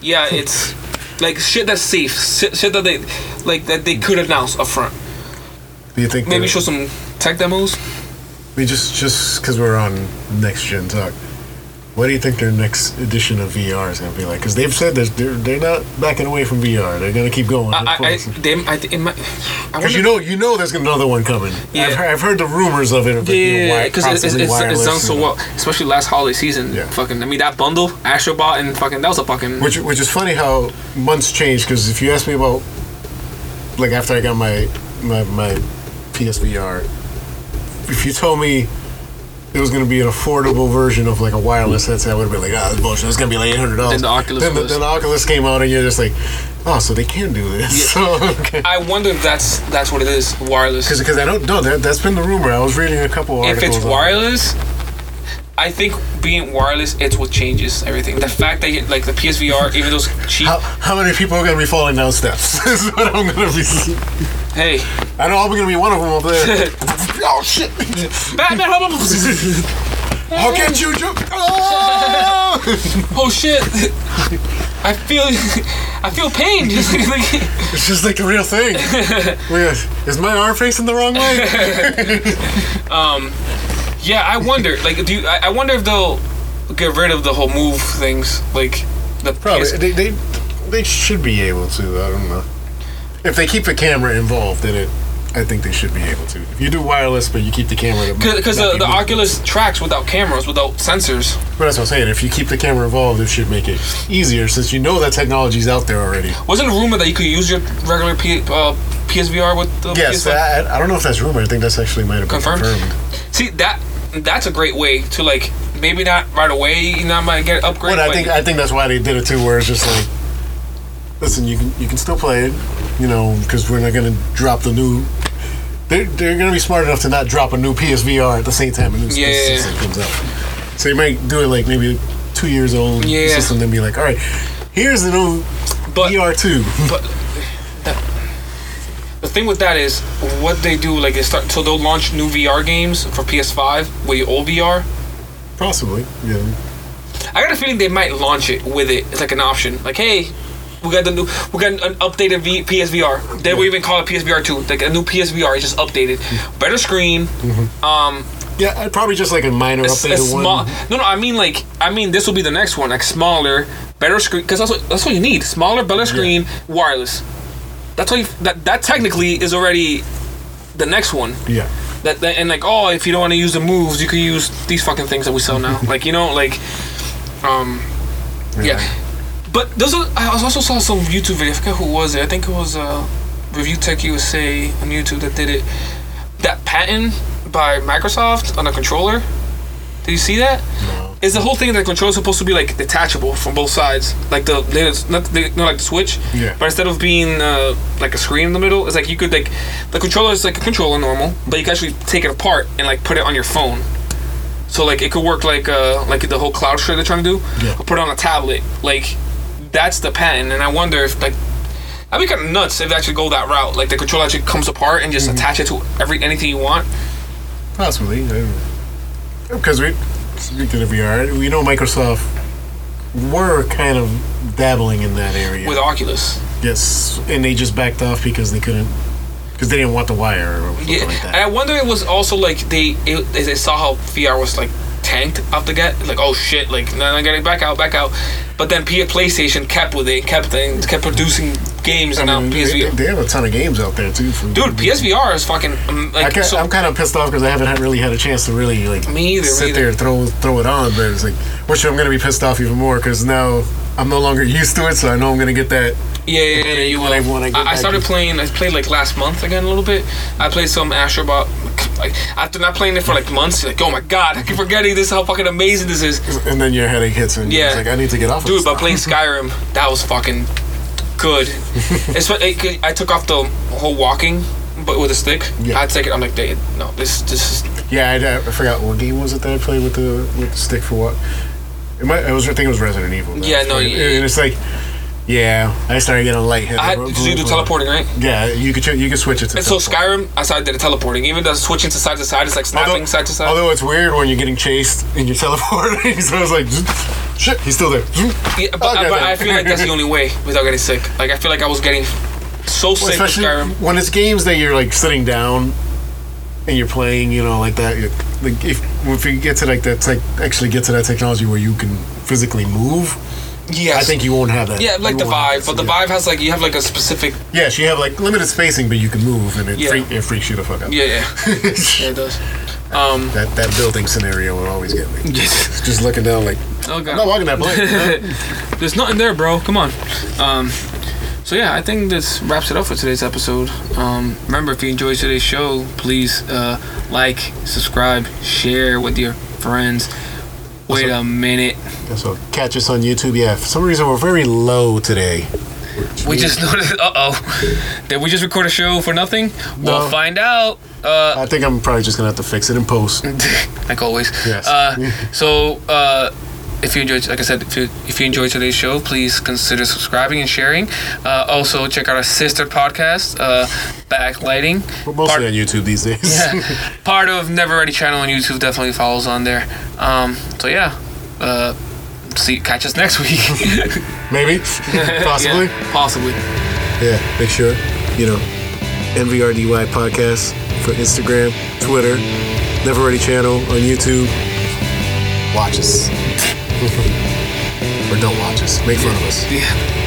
Speaker 1: Yeah, it's like shit that's safe. Shit, shit that they like that they could announce up front.
Speaker 2: Do you think
Speaker 1: Maybe show some tech demos.
Speaker 2: We just just because we're on next gen talk. What do you think their next edition of VR is gonna be like? Because they've said that they're they're not backing away from VR. They're gonna keep going.
Speaker 1: I, I, I, they, I, it might, I
Speaker 2: Because you know, you know, there's another one coming.
Speaker 1: Yeah.
Speaker 2: I've, heard, I've heard the rumors of it. Of you know,
Speaker 1: Yeah, because it's, it's, it's, it's done so well, especially last holiday season.
Speaker 2: Yeah.
Speaker 1: Fucking, I mean that bundle, Astrobot, and fucking that was a fucking.
Speaker 2: Which which is funny how months change. Because if you ask me about, like after I got my my my PSVR, if you told me it was going to be an affordable version of like a wireless headset, I would have been like, ah, that's bullshit. It's going to be like eight hundred dollars.
Speaker 1: Then the Oculus
Speaker 2: Then the, then the Oculus came out, and you're just like, oh, so they can do this. So okay.
Speaker 1: I wonder if that's that's what it is, wireless.
Speaker 2: Because I don't know that that's been the rumor. I was reading a couple articles.
Speaker 1: If
Speaker 2: it's it.
Speaker 1: I think being wireless, it's what changes everything. The fact that you, like the PSVR, even those cheap.
Speaker 2: How, how many people are going to be falling down steps? is what I'm to be.
Speaker 1: hey,
Speaker 2: I know I'm going to be one of them up there. oh shit!
Speaker 1: Batman!
Speaker 2: How can you jump? Oh!
Speaker 1: oh shit! I feel, I feel pain.
Speaker 2: it's just like the real thing. Look at- Is my arm facing the wrong way?
Speaker 1: Um, yeah, I wonder. Like, do you, I, I wonder if they'll get rid of the whole move things, like the
Speaker 2: Probably. They, they they should be able to. I don't know. If they keep the camera involved in it, I think they should be able to. If you do wireless, but you keep the camera,
Speaker 1: Because the, the. Oculus tracks without cameras, without sensors.
Speaker 2: But that's what I'm saying. If you keep the camera involved, it should make it easier since you know that technology's out there already.
Speaker 1: Wasn't a rumor that you could use your regular P, uh, PSVR with the
Speaker 2: Yes,
Speaker 1: PS5?
Speaker 2: I, I don't know if that's rumor. I think that's actually might have been
Speaker 1: Confirmed?
Speaker 2: confirmed.
Speaker 1: See that that's a great way to like maybe not right away. You know, I might get an upgrade.
Speaker 2: But I think I think that's why they did it too. Where it's just like, listen, you can you can still play it, you know, because we're not gonna drop the new. They're, they're gonna be smart enough to not drop a new PSVR at the same time a new
Speaker 1: Yeah.
Speaker 2: system comes out. So you might do it like maybe two years old
Speaker 1: Yeah.
Speaker 2: system, then be like, all right, here's the new
Speaker 1: but
Speaker 2: VR two.
Speaker 1: but the thing with that is what they do. Like they start so they'll launch new VR games for PS5 with your old VR.
Speaker 2: Possibly, yeah.
Speaker 1: I got a feeling they might launch it with it. It's like an option. Like hey. We got the new, we got an updated v, PSVR. They will even call it PSVR two, like a new PSVR. It's just updated, better screen. Um,
Speaker 2: Yeah, probably just like a minor
Speaker 1: a,
Speaker 2: updated
Speaker 1: a small.
Speaker 2: one.
Speaker 1: No, no. I mean like I mean this will be the next one, like smaller, better screen. Because that's what that's what you need. Smaller, better screen, wireless. That's what you, that that technically is already the next one.
Speaker 2: Yeah.
Speaker 1: That, that and like oh, if you don't want to use the moves, you can use these fucking things that we sell now. like you know like, um, yeah. But those are, I also saw some YouTube video. I forget who was it. I think it was uh, Review Tech USA on YouTube that did it. that patent by Microsoft on the controller. Did you see that?
Speaker 2: No.
Speaker 1: Is the whole thing that the controller's supposed to be like detachable from both sides, like the not the, not like the Switch,
Speaker 2: Yeah.
Speaker 1: but instead of being uh, like a screen in the middle, it's like you could like the controller is like a controller normal, but you can actually take it apart and like put it on your phone. So like it could work like uh like the whole cloud shit they're trying to do.
Speaker 2: Yeah.
Speaker 1: Or put it on a tablet. Like that's the patent, and I wonder if like that'd be kind of nuts if they actually go that route. Like the controller actually comes apart and just attach it to every anything you want.
Speaker 2: Possibly. Because we, of VR, we know Microsoft were kind of dabbling in that area.
Speaker 1: With Oculus,
Speaker 2: yes, and they just backed off because they couldn't, because they didn't want the wire or something
Speaker 1: yeah,
Speaker 2: like
Speaker 1: and. I wonder it was also like they it, they saw how VR was like tanked out the get, like oh shit, like no, no, getting back out, back out. But then P- PlayStation kept with it, kept things, kept producing games, and
Speaker 2: I
Speaker 1: now
Speaker 2: mean, they,
Speaker 1: PSVR.
Speaker 2: they have a ton of games out there too.
Speaker 1: Dude, PSVR is fucking um,
Speaker 2: I
Speaker 1: like so.
Speaker 2: I'm kind of pissed off because I haven't really had a chance to really like
Speaker 1: Me either, me
Speaker 2: sit
Speaker 1: either.
Speaker 2: there and throw throw it on. But it's like, which I'm gonna be pissed off even more because now I'm no longer used to it, so I know I'm gonna get that.
Speaker 1: Yeah, yeah, yeah, you
Speaker 2: when I- get
Speaker 1: I, I
Speaker 2: back
Speaker 1: started
Speaker 2: to-
Speaker 1: playing. I played like last month again a little bit. I played some Astrobot. Like after not playing it for like months, you're like, oh my god, I keep forgetting this. How fucking amazing this is,
Speaker 2: And then your headache hits, and
Speaker 1: Yeah.
Speaker 2: yeah, like I need to get off. of
Speaker 1: dude.
Speaker 2: this
Speaker 1: But
Speaker 2: now.
Speaker 1: playing Skyrim, that was fucking good. it's what- it- I took off the whole walking, but with a stick.
Speaker 2: Yeah.
Speaker 1: I take it. I'm like, "Hey, no, this this is
Speaker 2: Yeah, I, I forgot what game was it that I played with the with the stick for what. It might. I was. I think it was Resident Evil. that I
Speaker 1: Yeah,
Speaker 2: was
Speaker 1: no,
Speaker 2: playing. and it's like, yeah, I started getting lightheaded.
Speaker 1: I had to do teleporting, right?
Speaker 2: Yeah, you could you could switch it to.
Speaker 1: And so. Skyrim, I started the teleporting. Even the switching to side to side, it's like snapping
Speaker 2: Although,
Speaker 1: side to side.
Speaker 2: although it's weird when you're getting chased and you're teleporting, so I was like, shit, he's still there.
Speaker 1: Yeah, but,
Speaker 2: Okay,
Speaker 1: but. I feel like that's the only way without getting sick. Like I feel like I was getting so sick
Speaker 2: Especially
Speaker 1: Skyrim.
Speaker 2: when it's games that you're like sitting down and you're playing, you know, like that. you- Like if if you get to like that, like actually get to that technology where you can physically move,
Speaker 1: Yes.
Speaker 2: I think you won't have that.
Speaker 1: Yeah, like the
Speaker 2: won't
Speaker 1: Vive, but the
Speaker 2: yeah.
Speaker 1: Vive has like you have like a specific.
Speaker 2: Yes, you have like limited spacing, but you can move, and it,
Speaker 1: Yeah.
Speaker 2: freak, it freaks you the fuck out.
Speaker 1: Yeah, yeah, yeah, it does. Um,
Speaker 2: That that building scenario will always get me. Just looking down, like
Speaker 1: oh god.
Speaker 2: I'm not walking that plank.
Speaker 1: there's nothing there, bro. Come on. Um, so yeah, I think this wraps it up for today's episode. Um, remember, if you enjoyed today's show, please uh, like, subscribe, share with your friends. Wait a minute.
Speaker 2: so catch us on YouTube. Yeah, for some reason we're very low today.
Speaker 1: We just noticed. Uh oh. Did we just record a show for nothing? We'll find out. Uh,
Speaker 2: I think I'm probably just gonna have to fix it in post.
Speaker 1: like always.
Speaker 2: Yes.
Speaker 1: Uh, so, uh, if you enjoyed, like I said, if you, if you enjoyed today's show, please consider subscribing and sharing. Uh, also, check out our sister podcast, uh, Backlighting.
Speaker 2: We're mostly
Speaker 1: Part-
Speaker 2: on YouTube these days.
Speaker 1: yeah, Part of Never Ready channel on YouTube definitely follows on there. Um, so yeah, uh, see, catch us next week.
Speaker 2: Maybe, possibly.
Speaker 1: Yeah, possibly.
Speaker 2: Yeah, make sure you know NVRDY podcast for Instagram, Twitter, Never Ready channel on YouTube. Watch us. Or don't watch us. Make fun of us.
Speaker 1: Yeah.